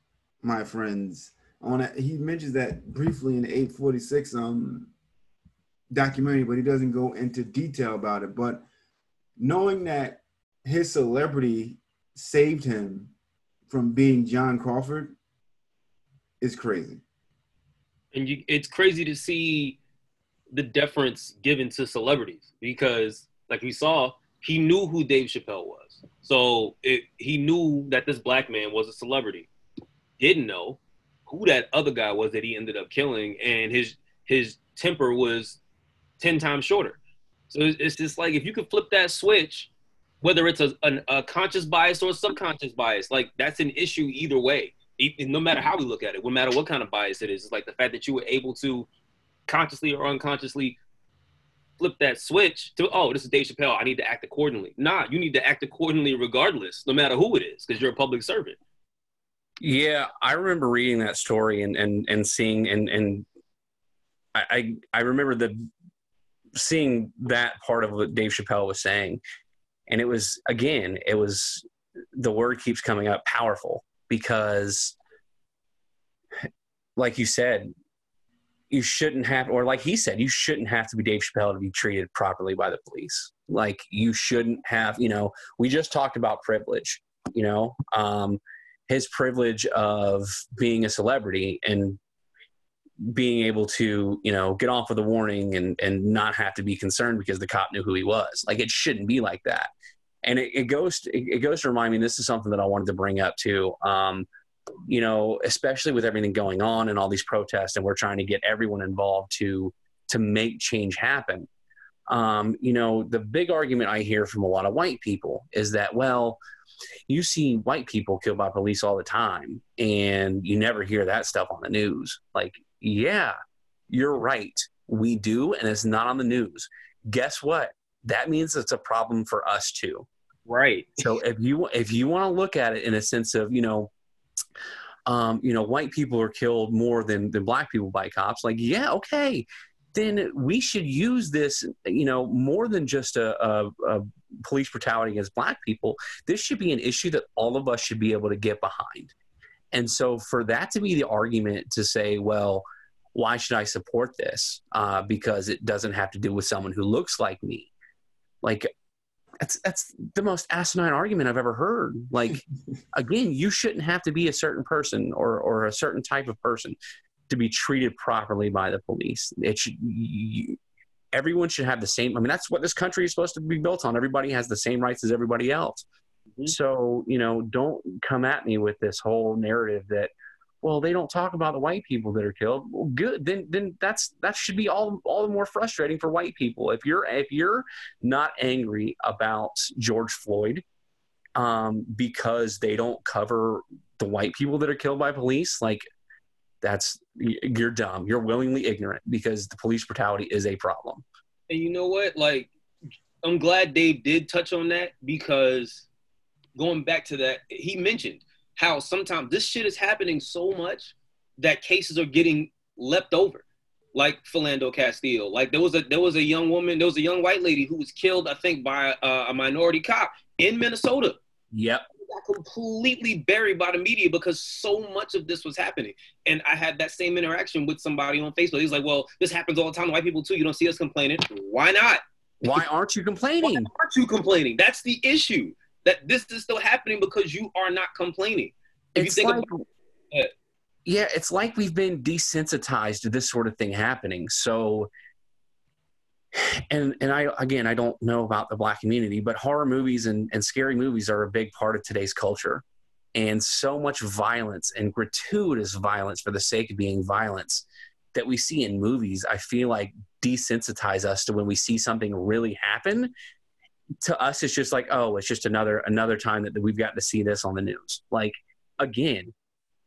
my friends, on that. He mentions that briefly in the 846 um documentary, but he doesn't go into detail about it. But knowing that his celebrity saved him from being John Crawford is crazy. And you, it's crazy to see the deference given to celebrities because, like we saw, he knew who Dave Chappelle was, so it, he knew that this black man was a celebrity. Didn't know who that other guy was that he ended up killing, and his his temper was ten times shorter. So it's, it's just like if you could flip that switch, whether it's a, an, a conscious bias or a subconscious bias, like that's an issue either way e- no matter how we look at it, no matter what kind of bias it is, it's like the fact that you were able to consciously or unconsciously flip that switch to, oh, this is Dave Chappelle. I need to act accordingly. Nah, you need to act accordingly regardless, no matter who it is, because you're a public servant. Yeah, I remember reading that story and and and seeing and and I I, I remember the seeing that part of what Dave Chappelle was saying, and it was again, it was the word keeps coming up, powerful, because like you said, you shouldn't have, or like he said, you shouldn't have to be Dave Chappelle to be treated properly by the police. Like you shouldn't have, you know, we just talked about privilege, you know, um, his privilege of being a celebrity and being able to, you know, get off with a warning and, and not have to be concerned because the cop knew who he was. Like it shouldn't be like that. And it, it goes, to, it, goes to remind me, this is something that I wanted to bring up too. Um, you know, especially with everything going on and all these protests, and we're trying to get everyone involved to to make change happen. Um, you know, the big argument I hear from a lot of white people is that, well, you see white people killed by police all the time, and you never hear that stuff on the news. Like, yeah, you're right, we do, and it's not on the news. Guess what? That means it's a problem for us too. Right. So if you if you want to look at it in a sense of you know um, you know, white people are killed more than, than black people by cops. Like, yeah, okay, then we should use this, you know, more than just a, a, a, police brutality against black people. This should be an issue that all of us should be able to get behind. And so, for that to be the argument to say, well, why should I support this? Uh, because it doesn't have to do with someone who looks like me. Like, that's that's the most asinine argument I've ever heard. Like, again, you shouldn't have to be a certain person or or a certain type of person to be treated properly by the police. It should you, everyone should have the same. I mean, that's what this country is supposed to be built on. Everybody has the same rights as everybody else. Mm-hmm. So you know, don't come at me with this whole narrative that well they don't talk about the white people that are killed. Well good then then that's that should be all all the more frustrating for white people. If you're if you're not angry about george floyd um, because they don't cover the white people that are killed by police like that's you're dumb. You're willingly ignorant because the police brutality is a problem. And you know what? Like i'm glad dave did touch on that because going back to that he mentioned how sometimes this shit is happening so much that cases are getting leapt over, like Philando Castile. Like there was a there was a young woman, there was a young white lady who was killed, I think, by a, a minority cop in Minnesota. Yep. Got completely buried by the media because so much of this was happening. And I had that same interaction with somebody on Facebook. He's like, "Well, this happens all the time. White people too. You don't see us complaining. Why not? Why aren't you complaining? Why aren't you complaining? That's the issue that this is still happening because you are not complaining. If it's like, about, yeah, it's like we've been desensitized to this sort of thing happening. So, and and I again, I don't know about the black community, but horror movies and, and scary movies are a big part of today's culture. And so much violence and gratuitous violence for the sake of being violence that we see in movies, I feel like desensitize us to when we see something really happen to us it's just like oh it's just another another time that we've got to see this on the news. Like again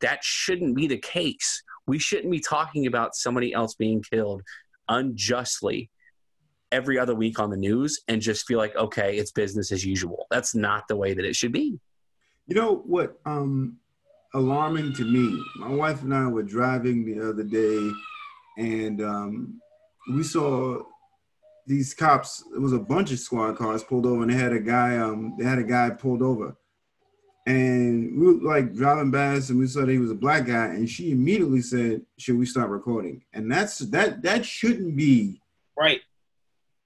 that shouldn't be the case. We shouldn't be talking about somebody else being killed unjustly every other week on the news and just feel like okay it's business as usual. That's not the way that it should be. You know what um alarming to me my wife and i were driving the other day and um we saw these cops, it was a bunch of squad cars pulled over, and they had a guy. Um, they had a guy pulled over, and we were like driving past and we saw that he was a black guy and she immediately said should we start recording? And that's that that shouldn't be Right.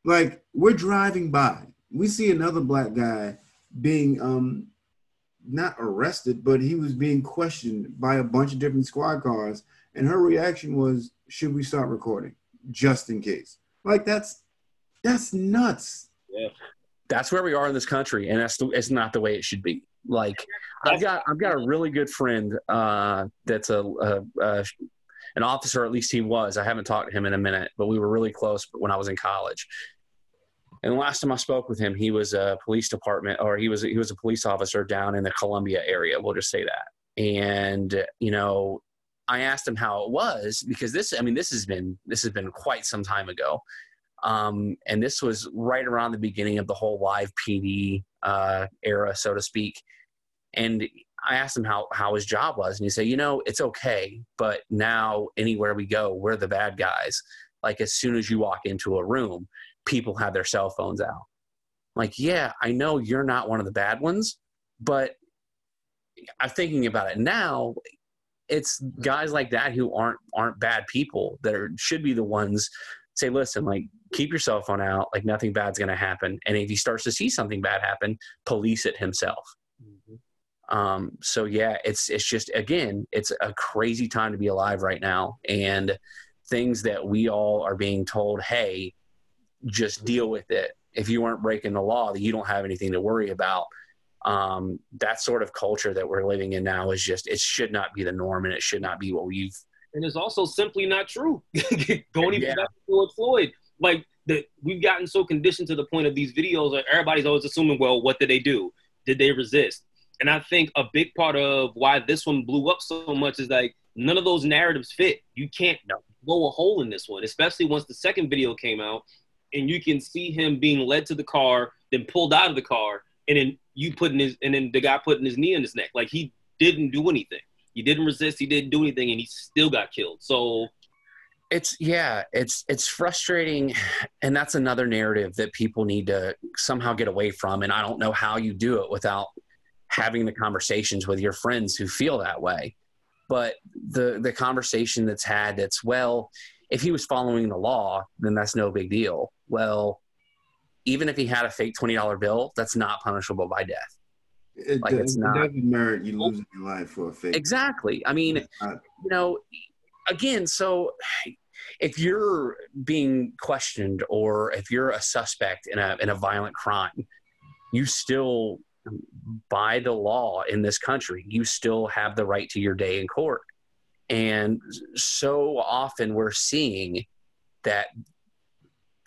like we're driving by. We see another black guy being um not arrested but he was being questioned by a bunch of different squad cars. And her reaction was should we start recording? Just in case. Like that's that's nuts Yeah. that's where we are in this country, and that's the, it's not the way it should be. Like I've got I've got a really good friend uh, that's a, a, a an officer, at least he was. I haven't talked to him in a minute, but we were really close when I was in college. And the last time I spoke with him, he was a police department, or he was he was a police officer down in the Columbia area. We'll just say that. And you know, I asked him how it was because this, I mean, this has been this has been quite some time ago. Um, and this was right around the beginning of the whole live PD uh, era, so to speak. And I asked him how, how his job was, and he said, You know, it's okay, but now anywhere we go, we're the bad guys. Like, as soon as you walk into a room, people have their cell phones out. Like, yeah, I know you're not one of the bad ones, but I'm thinking about it now. It's guys like that who aren't aren't bad people that are, should be the ones say, listen, like keep your cell phone out, like nothing bad's going to happen. And if he starts to see something bad happen, police it himself. Um, so yeah, it's it's just again, it's a crazy time to be alive right now, and things that we all are being told, hey, just deal with it. If you weren't breaking the law, that you don't have anything to worry about. Um, that sort of culture that we're living in now is just it should not be the norm, and it should not be what we've and it's also simply not true. Going even Yeah. back to Floyd, like the we've gotten so conditioned to the point of these videos that everybody's always assuming, well, what did they do? Did they resist? And I think a big part of why this one blew up so much is like none of those narratives fit. You can't No. blow a hole in this one, especially once the second video came out and you can see him being led to the car, then pulled out of the car, and then you putting his and then the guy putting his knee in his neck. Like he didn't do anything. He didn't resist. He didn't do anything, and he still got killed. So it's yeah it's it's frustrating and that's another narrative that people need to somehow get away from and i don't know how you do it without having the conversations with your friends who feel that way. But the the conversation that's had that's well if he was following the law then that's no big deal. Well even if he had a fake $20 bill that's not punishable by death. It, Like, does, it's it not- doesn't merit you losing your life for a fake exactly. I mean you know again so if you're being questioned or if you're a suspect in a in a violent crime you still um, by the law in this country you still have the right to your day in court. And so often we're seeing that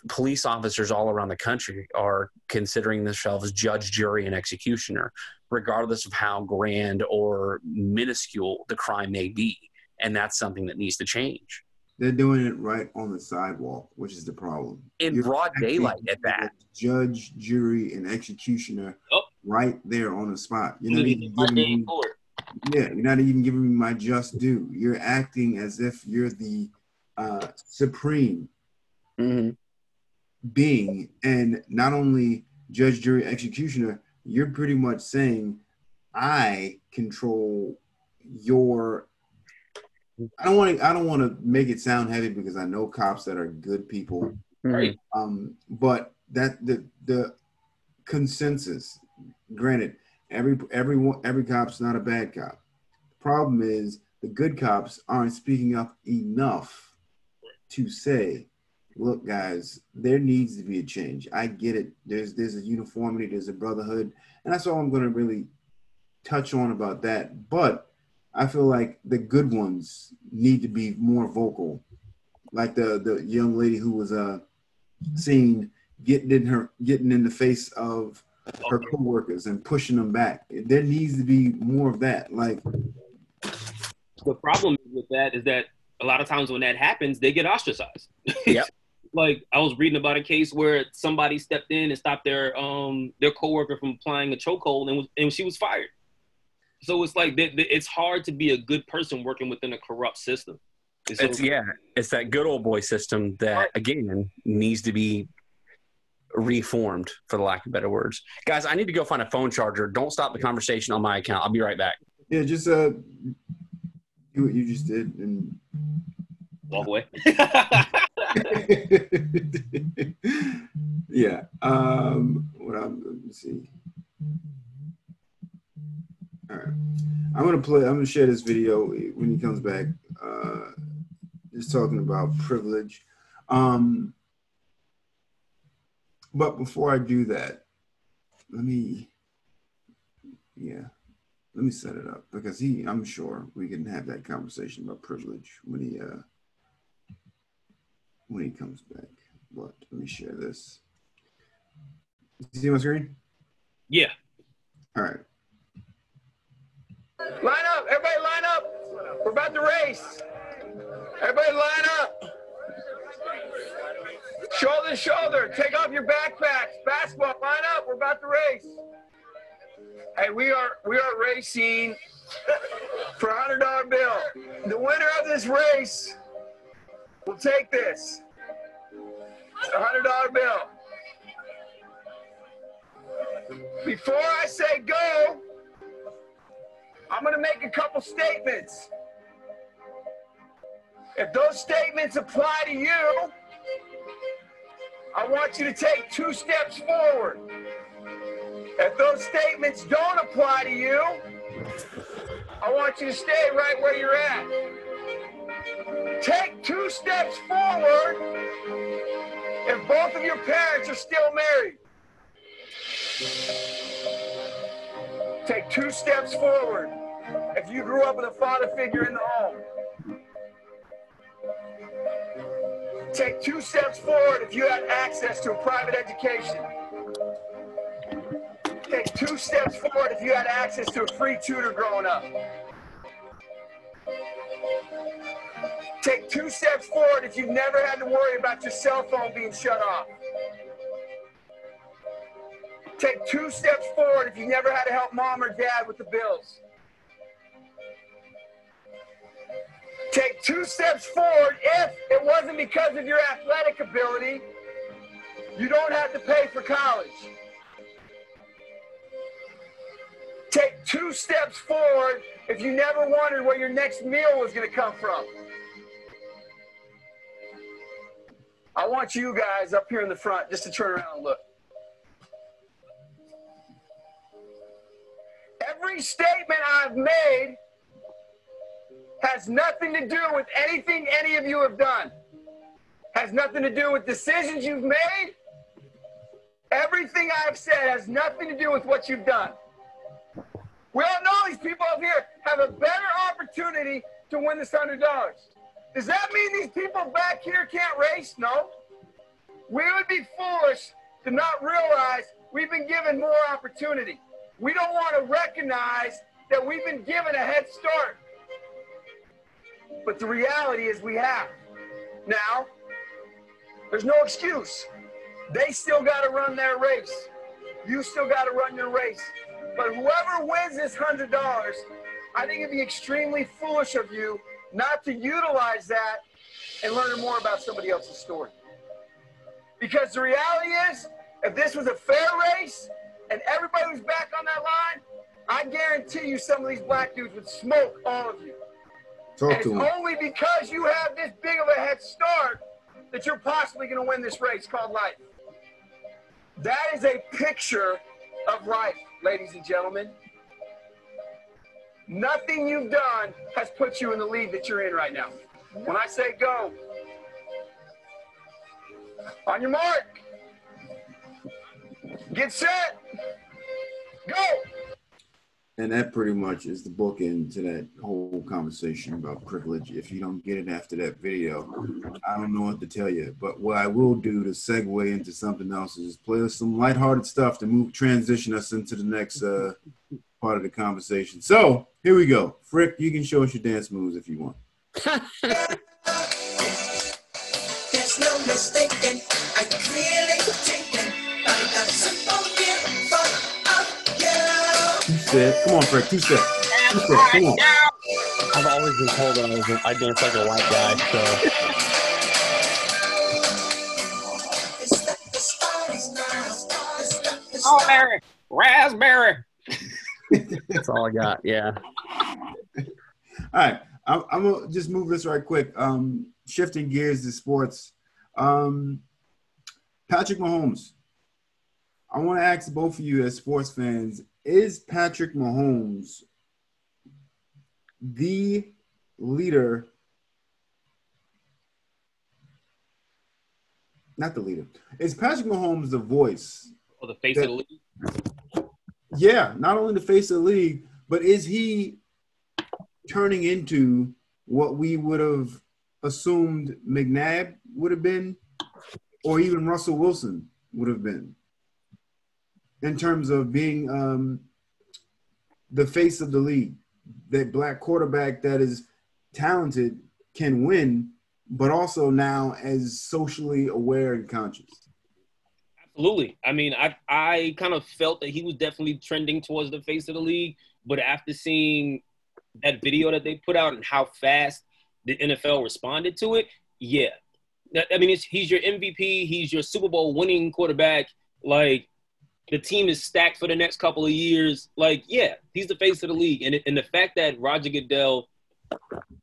police officers all around the country are considering themselves judge jury and executioner regardless of how grand or minuscule the crime may be and that's something that needs to change they're doing it right on the sidewalk, which is the problem. in You're broad daylight at that Judge, jury, and executioner Yup. right there on the spot. You're you not, need even to giving day in me, court. yeah, you're not even giving me my just due. You're acting as if you're the uh, supreme Mhm. being, and not only judge, jury, executioner. You're pretty much saying, I control your. I don't want to. I don't want to make it sound heavy because I know cops that are good people. Right. Um, but that the the consensus, granted, every everyone every cop's not a bad cop. The problem is the good cops aren't speaking up enough to say, look, guys, there needs to be a change. I get it. There's there's a uniformity, there's a brotherhood, and that's all I'm gonna really touch on about that. But I feel like the good ones need to be more vocal. Like the the young lady who was uh seen getting in her getting in the face of her coworkers and pushing them back. There needs to be more of that. Like The problem with that is that a lot of times when that happens, they get ostracized. Yep. like I was reading about a case where somebody stepped in and stopped their um their coworker from applying a chokehold and was and she was fired. So it's like that that it's hard to be a good person working within a corrupt system. And so- It's yeah, it's that good old boy system that again needs to be reformed, for the lack of better words. Guys, I need to go find a phone charger. Don't stop the conversation on my account. I'll be right back. Yeah, just uh, do what you just did and. Walk away. yeah. Um. What I'm. Let me see. All right. I'm gonna play. I'm gonna share this video when he comes back. Uh, just talking about privilege. Um. But before I do that, let me. Yeah let me set it up because he i'm sure we can have that conversation about privilege when he uh when he comes back but let me share this you see my screen yeah all right line up. Everybody line up. We're about to race. Everybody line up. Shoulder to shoulder. Take off your backpacks. Basketball line up. We're about to race. Hey, we are we are racing for a hundred dollar bill. The winner of this race will take this. A hundred dollar bill. Before I say go, I'm gonna make a couple statements. If those statements apply to you, I want you to take two steps forward. If those statements don't apply to you, I want you to stay right where you're at. Take two steps forward if both of your parents are still married. Take two steps forward if you grew up with a father figure in the home. Take two steps forward if you had access to a private education take two steps forward if you had access to a free tutor growing up. Take two steps forward if you've never had to worry about your cell phone being shut off. Take two steps forward if you've never had to help mom or dad with the bills. Take two steps forward if it wasn't because of your athletic ability, you don't have to pay for college. Take two steps forward if you never wondered where your next meal was going to come from. I want you guys up here in the front just to turn around and look. Every statement I've made has nothing to do with anything any of you have done. Has nothing to do with decisions you've made. Everything I've said has nothing to do with what you've done. We all know these people up here have a better opportunity to win this hundred dollars. Does that mean these people back here can't race? No. We would be foolish to not realize we've been given more opportunity. We don't want to recognize that we've been given a head start. But the reality is we have. Now, there's no excuse. They still got to run their race. You still got to run your race. But whoever wins this $100, I think it'd be extremely foolish of you not to utilize that and learn more about somebody else's story. Because the reality is, if this was a fair race and everybody was back on that line, I guarantee you some of these black dudes would smoke all of you. Talk and to it's him. only because you have this big of a head start that you're possibly going to win this race called life. That is a picture of life ladies and gentlemen. Nothing you've done has put you in the lead that you're in right now. When I say go, on your mark, get set, go. And that pretty much is the bookend to that whole conversation about privilege. If you don't get it after that video, I don't know what to tell you. But what I will do to segue into something else is play us some lighthearted stuff to move transition us into the next uh, part of the conversation. So here we go. Frick, you can show us your dance moves if you want. There's no mistaking, I clearly you. Come on, Frick. Two step. Two step. Come on. I've always been told that I, was a, I dance like a white guy, so It's like the starry night. Raspberry, raspberry. That's all I got. Yeah. All right, I'm, I'm gonna just move this right quick. Um, shifting gears to sports. Um, Patrick Mahomes. I want to ask both of you as sports fans: Is Patrick Mahomes the leader? Not the leader. Is Patrick Mahomes the voice Or the face of the league. yeah, not only the face of the league, but is he turning into what we would have assumed McNabb would have been, or even Russell Wilson would have been, in terms of being um, the face of the league? That black quarterback that is talented can win, but also now as socially aware and conscious. Absolutely. I mean, I I kind of felt that he was definitely trending towards the face of the league, but after seeing that video that they put out and how fast the NFL responded to it, yeah. I mean, he's your MVP. He's your Super Bowl winning quarterback. Like the team is stacked for the next couple of years. Like, yeah, he's the face of the league. And, and the fact that Roger Goodell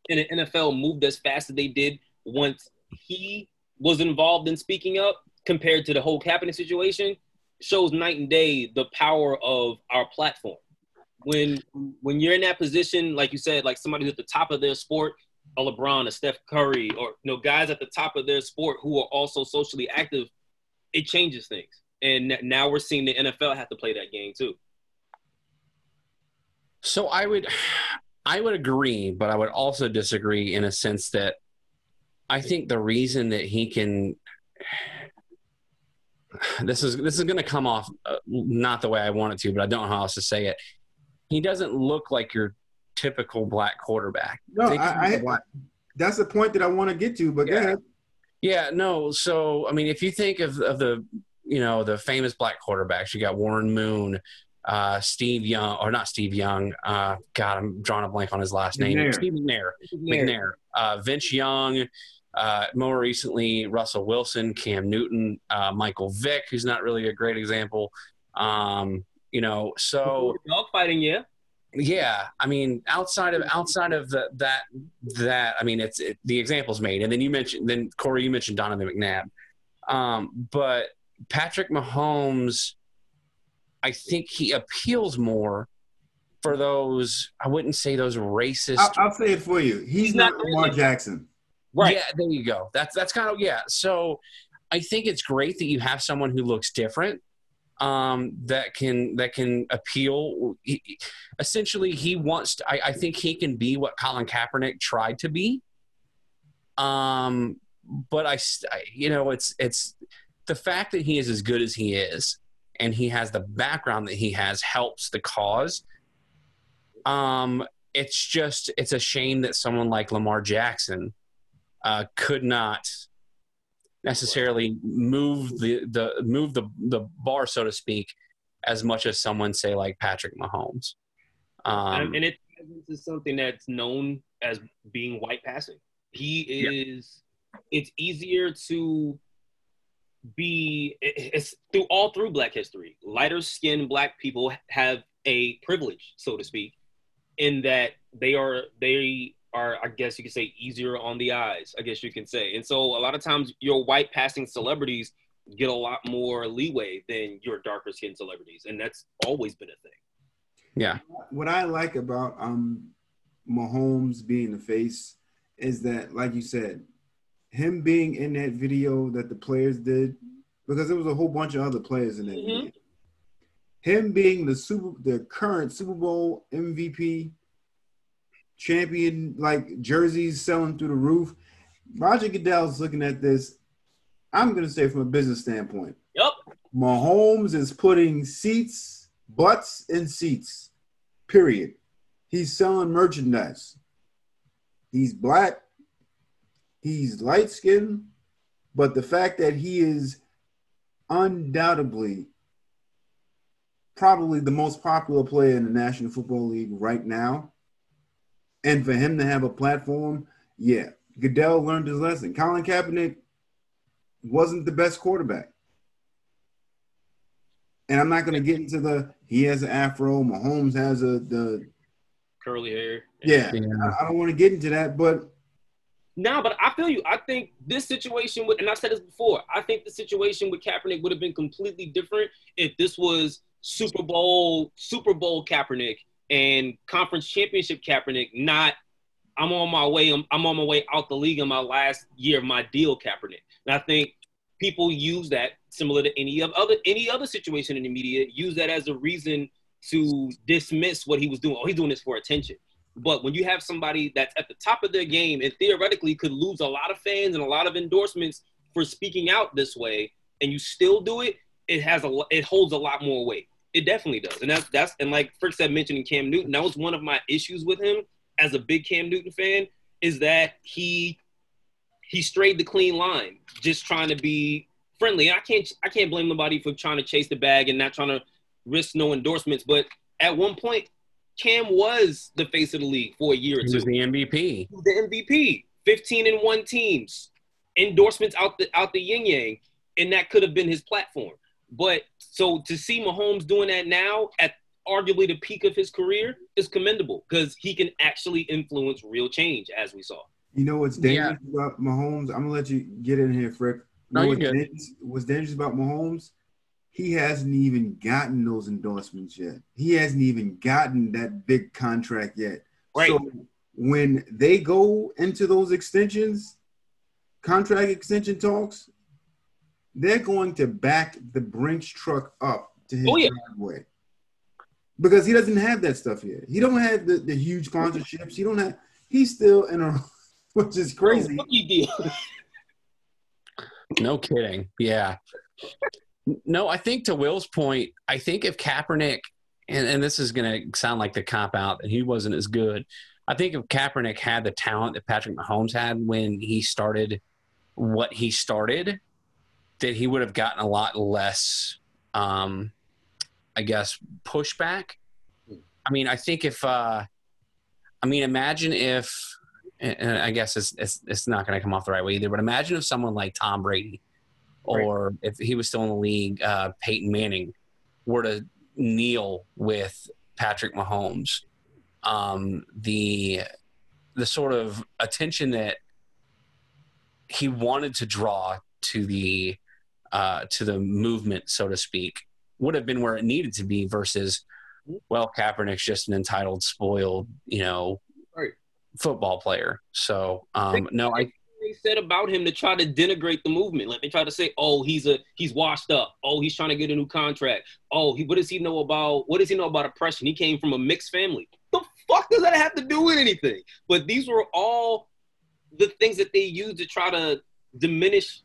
and the NFL moved as fast as they did once he was involved in speaking up compared to the whole Kaepernick situation shows night and day the power of our platform. When when you're in that position, like you said, like somebody's at the top of their sport, a LeBron, a Steph Curry, or you know, guys at the top of their sport who are also socially active, it changes things. And now we're seeing the NFL have to play that game too. So I would I would agree, but I would also disagree in a sense that I think the reason that he can this is this is going to come off uh, not the way I want it to, but I don't know how else to say it. He doesn't look like your typical black quarterback. No, Think I, he's a I black- that's the point that I want to get to. But go Yeah. ahead. Yeah, no. So I mean, if you think of of the you know the famous black quarterbacks, you got Warren Moon, uh, Steve Young, or not Steve Young. Uh, God, I'm drawing a blank on his last name. McNair. Steve McNair. McNair. Uh, Vince Young. Uh, more recently, Russell Wilson, Cam Newton, uh, Michael Vick, who's not really a great example. Um, you know, so Dogfighting, yeah. yeah i mean outside of outside of the, that that i mean it's it, the examples made and then you mentioned then corey you mentioned donovan mcnabb um, but patrick mahomes i think he appeals more for those i wouldn't say those racist I'll, I'll say it for you. He's, He's not not Lamar really. Jackson. Right. Yeah, there you go. That's that's kind of yeah. So I think it's great that you have someone who looks different, um, that can that can appeal. He- he- essentially, he wants. To, I, I think he can be what Colin Kaepernick tried to be. Um, but I, I- you know, it's it's the fact that he is as good as he is, and he has the background that he has helps the cause. Um, it's just it's a shame that someone like Lamar Jackson uh, could not necessarily move the the move the the bar, so to speak, as much as someone say like Patrick Mahomes. Um, and, it is something that's known as being white passing. He is. It's easier to be. It's through all through Black history. Lighter skinned Black people have a privilege, so to speak, in that they are they are. I guess you could say easier on the eyes. I guess you can say. And so a lot of times your white passing celebrities get a lot more leeway than your darker skinned celebrities, and that's always been a thing. yeah, What I like about um Mahomes being the face is that, like you said, him being in that video that the players did, because there was a whole bunch of other players in that Mhm. video. Him being the super, the current Super Bowl MVP, champion, like jerseys selling through the roof. Roger Goodell's looking at this. I'm gonna say from a business standpoint. Yep. Mahomes is putting seats, butts in seats. Period. He's selling merchandise. He's black. He's light skinned. But the fact that he is undoubtedly probably the most popular player in the National Football League right now, and for him to have a platform, yeah, Goodell learned his lesson. Colin Kaepernick wasn't the best quarterback. and I'm not going to get into the he has an afro, Mahomes has a the Curly hair. yeah. Yeah. I, I don't want to get into that, but No, but I feel you. I think this situation with, and I've said this before, I think the situation with Kaepernick would have been completely different if this was Super Bowl, Super Bowl Kaepernick and conference championship Kaepernick, not I'm on my way, I'm, I'm on my way out the league in my last year of my deal Kaepernick. And I think people use that similar to any of other any other situation in the media, use that as a reason to dismiss what he was doing. Oh, he's doing this for attention. But when you have somebody that's at the top of their game and theoretically could lose a lot of fans and a lot of endorsements for speaking out this way, and you still do it, it has a it holds a lot more weight. It definitely does, and that's that's and like Frick said, mentioning Cam Newton, that was one of my issues with him as a big Cam Newton fan is that he he strayed the clean line, just trying to be friendly. And I can't I can't blame nobody for trying to chase the bag and not trying to risk no endorsements. But at one point, Cam was the face of the league for a year or He two. was the MVP. He was the MVP, 15 and one teams, endorsements out the out the yin yang, and that could have been his platform. But so to see Mahomes doing that now at arguably the peak of his career is commendable because he can actually influence real change, as we saw. you know what's Yeah. dangerous about Mahomes? I'm gonna let you get in here, Frick. No, You know you're what's dangerous- What's dangerous about Mahomes? He hasn't even gotten those endorsements yet. He hasn't even gotten that big contract yet. Right. So when they go into those extensions, contract extension talks, they're going to back the Brinks truck up to his Oh, yeah. driveway. Because he doesn't have that stuff yet. He don't have the, the huge sponsorships. He don't have he's still in a which is oh, crazy. Rookie deal. No kidding. Yeah. No, I think to Will's point, I think if Kaepernick, and, and this is going to sound like the cop out that he wasn't as good. I think if Kaepernick had the talent that Patrick Mahomes had when he started what he started, that he would have gotten a lot less, um, I guess, pushback. I mean, I think if, uh, I mean, imagine if, and I guess it's it's, it's not going to come off the right way either. But imagine if someone like Tom Brady, or if he was still in the league, uh, Peyton Manning, were to kneel with Patrick Mahomes. Um, the the sort of attention that he wanted to draw to the uh, to the movement, so to speak, would have been where it needed to be. Versus, well, Kaepernick's just an entitled, spoiled, you know, Right. football player. So, um, no, I they said about him to try to denigrate the movement. Like they try to say, "Oh, he's a he's washed up. Oh, he's trying to get a new contract. Oh, he what does he know about what does he know about oppression? He came from a mixed family. The fuck does that have to do with anything? But these were all the things that they used to try to diminish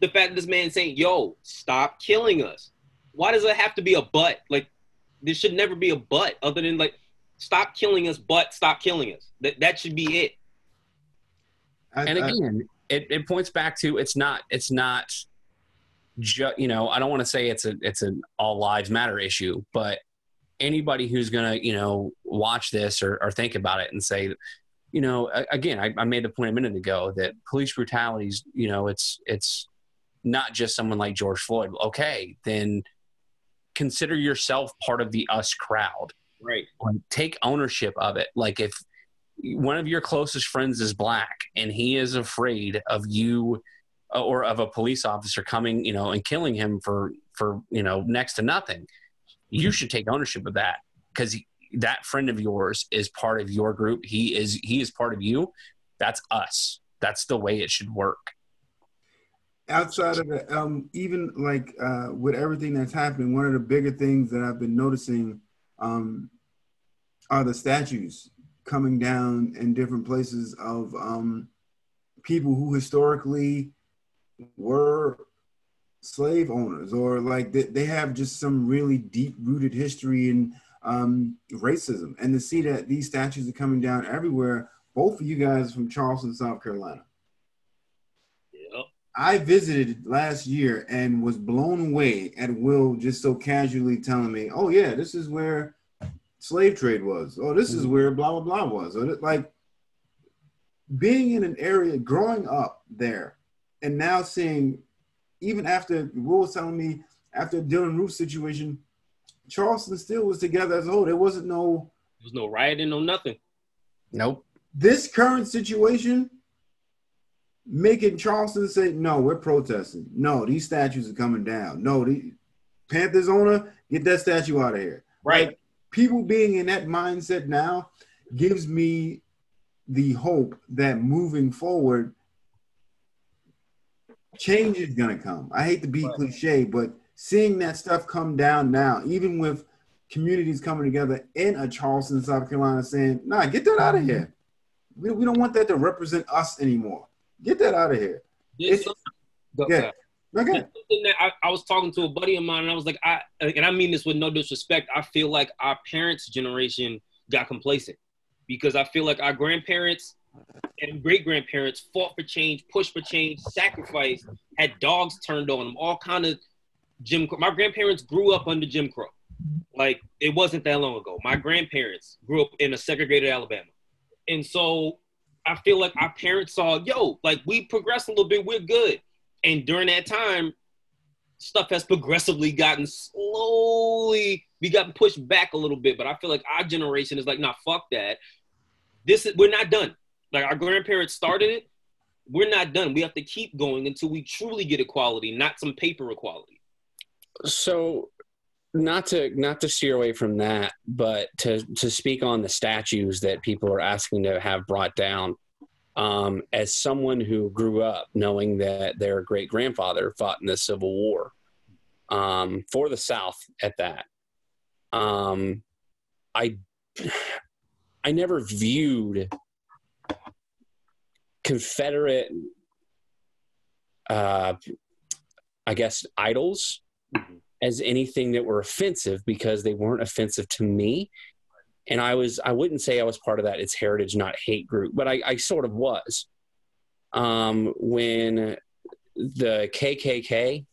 the fact that this man saying, "Yo, stop killing us." Why does it have to be a but? Like there should never be a but other than like stop killing us, but stop killing us. That that should be it. I- and I- again it, it points back to it's not it's not ju- you know i don't want to say it's a it's an all lives matter issue but anybody who's gonna you know watch this or, or think about it and say you know again I, I made the point a minute ago that police brutalities you know it's it's not just someone like george floyd. Okay then consider yourself part of the us crowd. Right. like take ownership of it. Like if one of your closest friends is black and he is afraid of you uh, or of a police officer coming you know and killing him for for you know next to nothing. You should take ownership of that because that friend of yours is part of your group. He is he is part of you. That's us. That's the way it should work. Outside of it, um, even like uh, with everything that's happening, one of the bigger things that I've been noticing um, are the statues coming down in different places of um, people who historically were slave owners or like they, they have just some really deep rooted history in um, racism and to see that these statues are coming down everywhere both of you guys from charleston south carolina Yep. I visited last year and was blown away at Will just so casually telling me, "Oh yeah, this is where slave trade was. Oh, this is mm-hmm. where blah blah blah was." Or like being in an area, growing up there, and now seeing, even after Will was telling me after Dylann Roof situation, Charleston still was together as a whole. There wasn't no There was no rioting, no nothing. Nope. this current situation making Charleston say, no, we're protesting. No, these statues are coming down. No, the Panthers owner, get that statue out of here. Right. Like, people being in that mindset now gives me the hope that moving forward, change is gonna come. I hate to be cliche, but seeing that stuff come down now, even with communities coming together in a Charleston, South Carolina, saying, "Nah, get that out of here. We, we don't want that to represent us anymore. Get that out of here." It's- yeah. Okay. I, I was talking to a buddy of mine, and I was like, I and I mean this with no disrespect. I feel like our parents' generation got complacent because I feel like our grandparents and great grandparents fought for change, pushed for change, sacrificed, had dogs turned on them, all kind of Jim. Crow. My grandparents grew up under Jim Crow. Like it wasn't that long ago. My grandparents grew up in a segregated Alabama, and so I feel like our parents saw, yo, like we progressed a little bit, we're good. And during that time, stuff has progressively gotten slowly, we got pushed back a little bit. But I feel like our generation is like, nah, fuck that. This is we're not done. Like our grandparents started it. We're not done. We have to keep going until we truly get equality, not some paper equality. so not to not to steer away from that but to to speak on the statues that people are asking to have brought down um, as someone who grew up knowing that their great grandfather fought in the civil war um, for the south at that um, i i never viewed confederate uh, i guess idols as anything that were offensive because they weren't offensive to me. And I was, I wouldn't say I was part of that it's heritage, not hate group, but I, I sort of was. Um, when the KKK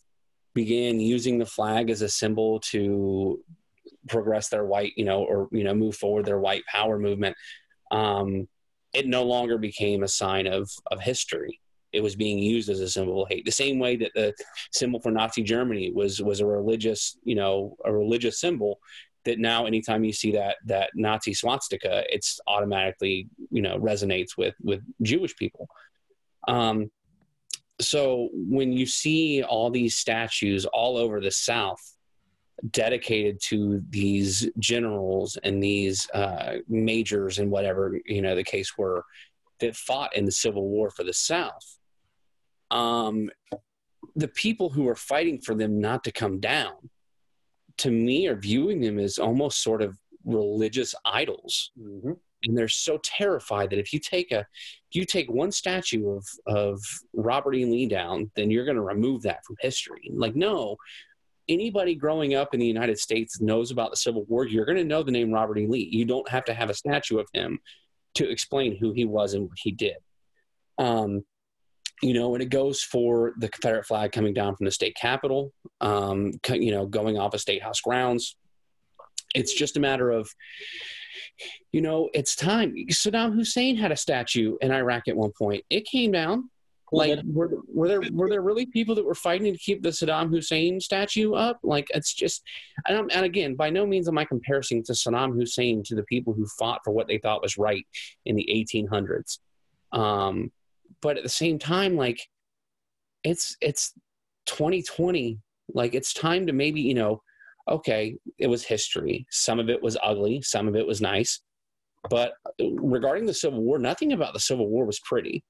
began using the flag as a symbol to progress their white, you know, or, you know, move forward their white power movement, um, it no longer became a sign of, of history. It was being used as a symbol of hate. The same way that the symbol for Nazi Germany was was a religious, you know, a religious symbol that now anytime you see that that Nazi swastika, it's automatically, you know, resonates with with Jewish people. Um, so when you see all these statues all over the South dedicated to these generals and these uh, majors and whatever you know the case were that fought in the Civil War for the South, um, the people who are fighting for them not to come down, to me, are viewing them as almost sort of religious idols. And they're so terrified that if you take a, if you take one statue of of Robert E. Lee down, then you're going to remove that from history. Like, no, anybody growing up in the United States knows about the Civil War. You're going to know the name Robert E. Lee. You don't have to have a statue of him to explain who he was and what he did. Um, you know, and it goes for the Confederate flag coming down from the state capitol, um, you know, going off of state house grounds. It's just a matter of, you know, it's time. Saddam Hussein had a statue in Iraq at one point. It came down. Like, were, were there were there really people that were fighting to keep the Saddam Hussein statue up? Like, it's just, and, and again, by no means am I comparing to Saddam Hussein to the people who fought for what they thought was right in the 1800s. Um, but at the same time, like, it's it's 2020. Like, it's time to maybe you know, okay, it was history. Some of it was ugly, some of it was nice. But regarding the Civil War, nothing about the Civil War was pretty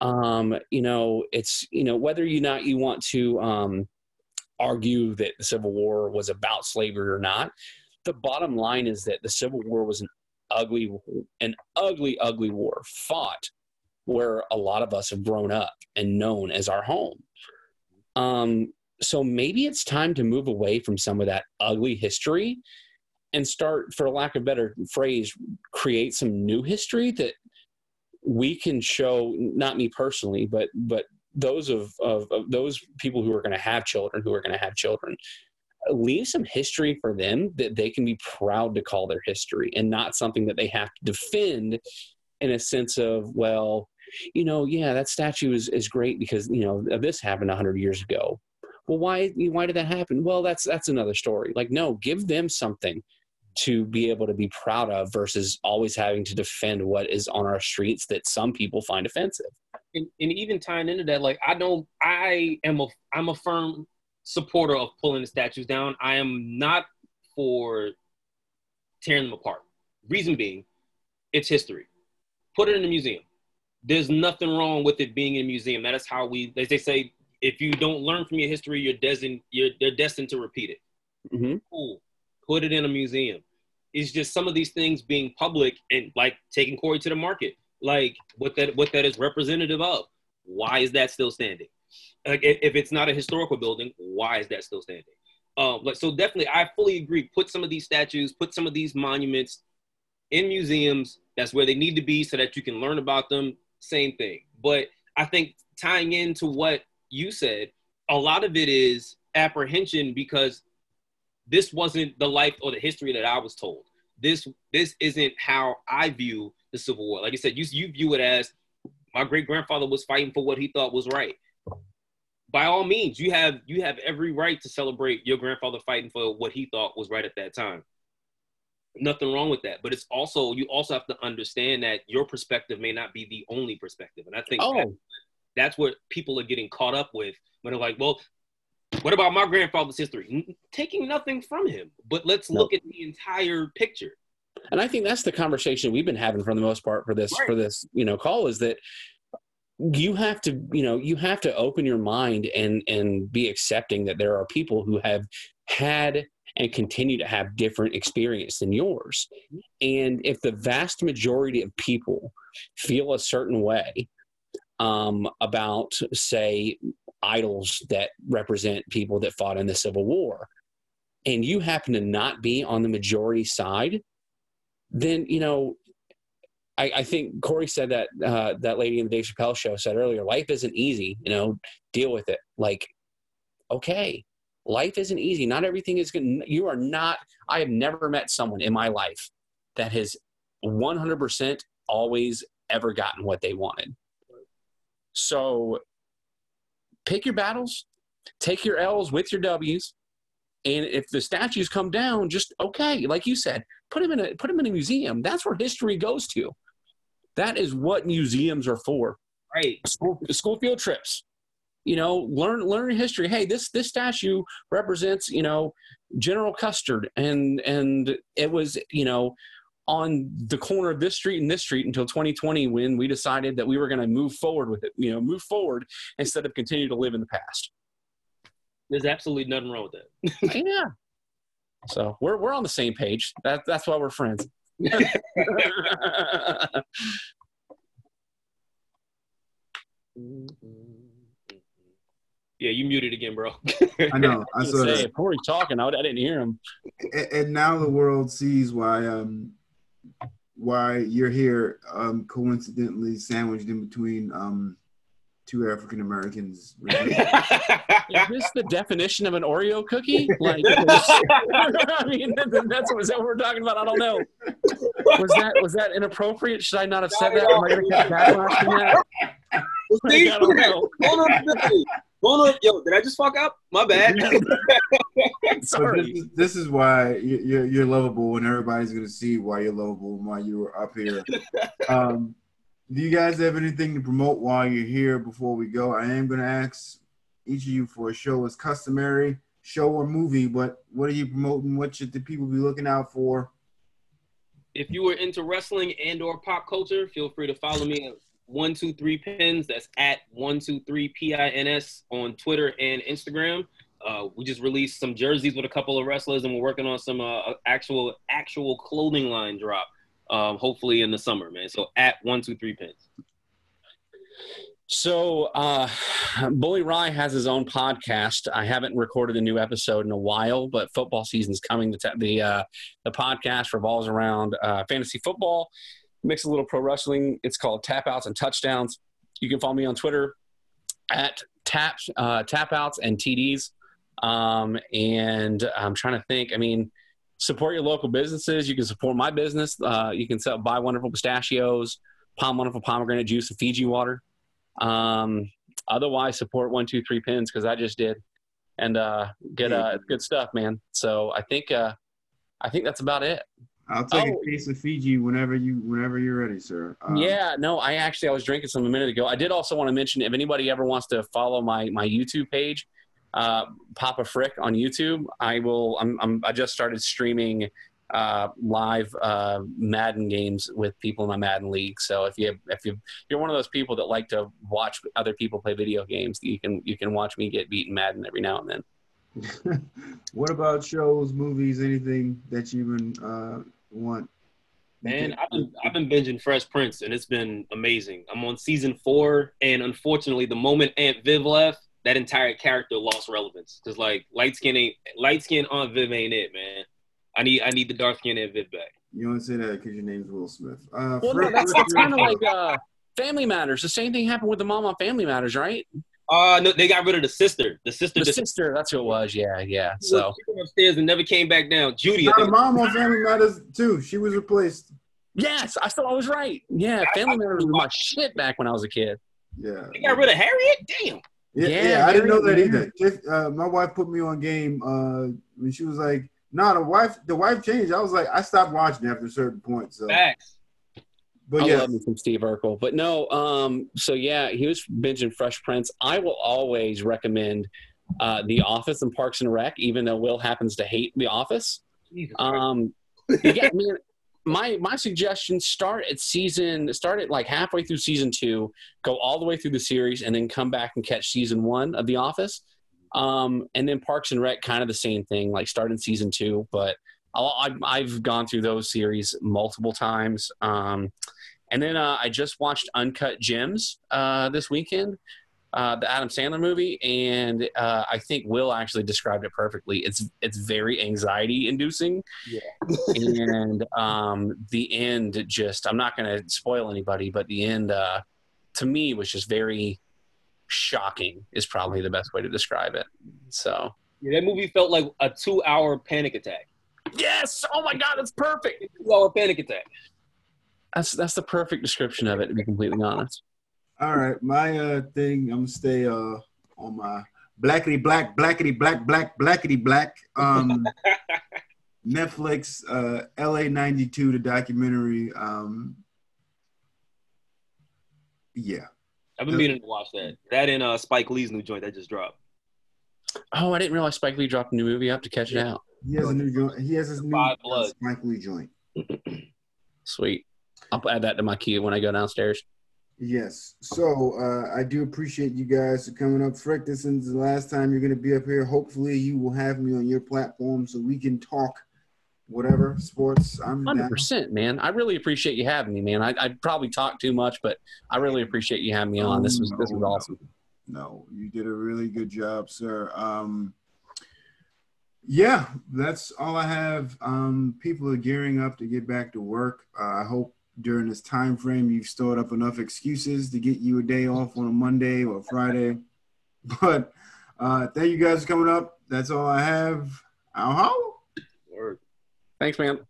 um, you know, it's you know whether you not you want to um, argue that the Civil War was about slavery or not. The bottom line is that the Civil War was an ugly, an ugly, ugly war fought where a lot of us have grown up and known as our home. Um, so maybe it's time to move away from some of that ugly history and start, for lack of better phrase, create some new history that we can show not me personally but but those of, of, of those people who are going to have children who are going to have children leave some history for them that they can be proud to call their history and not something that they have to defend in a sense of well you know yeah that statue is, is great because you know this happened 100 years ago well, why why did that happen? Well, that's that's another story. Like, no, give them something to be able to be proud of versus always having to defend what is on our streets that some people find offensive. and, and even tying into that, like I don't, I am a, I'm a firm supporter of pulling the statues down. I am not for tearing them apart. Reason being, it's history. Put it in a museum. There's nothing wrong with it being in a museum. That is how we, as they say, if you don't learn from your history, you're destined, you're they're destined to repeat it. Mm-hmm. Cool. Put it in a museum. It's just some of these things being public and like taking Corey to the market, like what that what that is representative of. Why is that still standing? Like if, if it's not a historical building, why is that still standing? Um, like so definitely, I fully agree. Put some of these statues, put some of these monuments in museums. That's where they need to be, so that you can learn about them. Same thing. But I think tying into what you said, a lot of it is apprehension because this wasn't the life or the history that I was told. This this isn't how I view the Civil War. Like I said, you you view it as my great grandfather was fighting for what he thought was right. By all means, you have you have every right to celebrate your grandfather fighting for what he thought was right at that time. Nothing wrong with that, but it's also you also have to understand that your perspective may not be the only perspective, and I think that- Oh, that's what people are getting caught up with when they're like, well, what about my grandfather's history? Taking nothing from him, but let's No. look at the entire picture. and I think that's the conversation we've been having for the most part for this Right. for this you know call is that you have to you know you have to open your mind and and be accepting that there are people who have had and continue to have different experience than yours and if the vast majority of people feel a certain way um, about say idols that represent people that fought in the civil war and you happen to not be on the majority side then you know I, I think Corey said that uh, that lady in the Dave Chappelle show said earlier, life isn't easy. You know, deal with it. Like, okay, life isn't easy. Not everything is good. You are not. I have never met someone in my life that has 100% always ever gotten what they wanted. So, pick your battles, take your L's with your W's, and if the statues come down, just okay, like you said, put them in a put them in a museum. That's where history goes to. That is what museums are for. Right. School, school field trips. You know, learn learn history. Hey, this this statue represents you know General Custard, and and it was you know on the corner of this street and this street until 2020 when we decided that we were going to move forward with it. You know, move forward instead of continue to live in the past. There's absolutely nothing wrong with that. yeah. So we're we're on the same page. That that's why we're friends. Yeah, you muted again, bro. I know. I I saw say, that. if Corey's talking, I, I didn't hear him. And, and now the world sees why um why you're here um coincidentally sandwiched in between um two African Americans. Is this the definition of an Oreo cookie? Like, I mean, that- that's what, is that what we're talking about? I don't know. Was that was that inappropriate? Should I not have said that? Am I going to get backlash from that? Like, I don't know. Hold on, quickly. Hold on, yo, did I just fuck up? My bad. So Sorry. this is, this is why you- you're, you're lovable, and everybody's gonna see why you're lovable and why you were up here. Um, do you guys have anything to promote while you're here before we go? I am gonna ask each of you for a show as customary, show or movie. But what are you promoting? What should the people be looking out for? if you are into wrestling and or pop culture, feel free to follow me at one two three pins. That's at one two three p i n s on Twitter and Instagram. Uh, we just released some jerseys with a couple of wrestlers, and we're working on some uh, actual actual clothing line drop. Um, hopefully in the summer, man. So at one two three pins. So, uh, Bully Rye has his own podcast. I haven't recorded a new episode in a while, but football season's coming. The t- the, uh, the podcast revolves around uh, fantasy football, mix a little pro wrestling. It's called Tap Outs and Touchdowns. You can follow me on Twitter at taps uh, tap outs and TDs. Um, and I'm trying to think. I mean, support your local businesses. You can support my business. Uh, you can sell, buy wonderful pistachios, POM Wonderful pomegranate juice, and Fiji water. Um, otherwise, support one two three pins because I just did. and uh, get uh, good stuff, man. So I think uh, I think that's about it. I'll take Oh. a case of Fiji whenever you whenever you're ready, sir. Um, yeah, no, I actually I was drinking some a minute ago. I did also want to mention if anybody ever wants to follow my my YouTube page, uh, Papa Frick on YouTube, I will. I'm, I'm I just started streaming uh, live uh, Madden games with people in my Madden league. So if you if you you're one of those people that like to watch other people play video games, you can you can watch me get beaten Madden every now and then. what about shows, movies, anything that you even uh, want? Man, I've been I've been binging Fresh Prince and it's been amazing. I'm on season four, and unfortunately, the moment Aunt Viv left, that entire character lost relevance. Cause like light skin ain't light skin Aunt Viv ain't it, man. I need I need the dark skin Aunt Viv back. You don't say that because your name's Will Smith. Uh, Well, no, that's, that's kind of like uh, Family Matters. The same thing happened with the mom on Family Matters, right? Uh no, they got rid of the sister. The sister The just sister, that's who it was. Yeah, yeah. she So went upstairs and never came back down. Judy, I Now, the think- mom on Family Matters too. She was replaced. yes, I thought I was right. Yeah, Family Matters was my shit back when I was a kid. Yeah. they got rid of Harriet. Damn. Yeah, Yeah, yeah, I didn't know that either. Just, uh, my wife put me on game uh, when she was like, "No, the wife, the wife changed." I was like, I stopped watching after a certain point. So, Facts. But I yeah, love me from Steve Urkel. But no, um, so yeah, he was binging Fresh Prince. I will always recommend uh, The Office and Parks and Rec, even though Will happens to hate The Office. Um, yeah, I mean, my my suggestion: start at season, start at like halfway through season two, go all the way through the series, and then come back and catch season one of The Office. Um, and then Parks and Rec, kind of the same thing, like start in season two. But I'll, I've, I've gone through those series multiple times. Um, and then uh, I just watched Uncut Gems uh, this weekend, uh, the Adam Sandler movie, and uh, I think Will actually described it perfectly. It's it's very anxiety inducing, and um, the end just I'm not going to spoil anybody, but the end uh, to me was just very shocking. Is probably the best way to describe it. So Yeah, that movie felt like a two-hour panic attack. yes, oh my God, it's perfect. Two-hour panic attack. That's that's the perfect description of it. To be completely honest. all right. My uh, thing, I'm gonna stay uh, on my blackity black, blackity black, black, blackity black. Um, Netflix, uh, LA '92, the documentary. Um, yeah, I've been meaning to watch that. That and uh, Spike Lee's new joint that just dropped. Oh, I didn't realize Spike Lee dropped a new movie. up to catch it out. he has a new joint. He has his new Spike Lee joint. Sweet. I'll add that to my queue when I go downstairs. Yes. So uh, I do appreciate you guys for coming up. Frick, this is the last time you're going to be up here. Hopefully, you will have me on your platform so we can talk whatever sports. I'm Hundred down. percent, man. I really appreciate you having me, man. I, I probably talk too much, but I really appreciate you having me on. This was this was No, no. awesome. No, you did a really good job, sir. Um, yeah, that's all I have. Um, people are gearing up to get back to work. Uh, I hope during this time frame you've stored up enough excuses to get you a day off on a Monday or a Friday. But uh, thank you guys for coming up. That's all I have. Ow, how? Word. Thanks, man.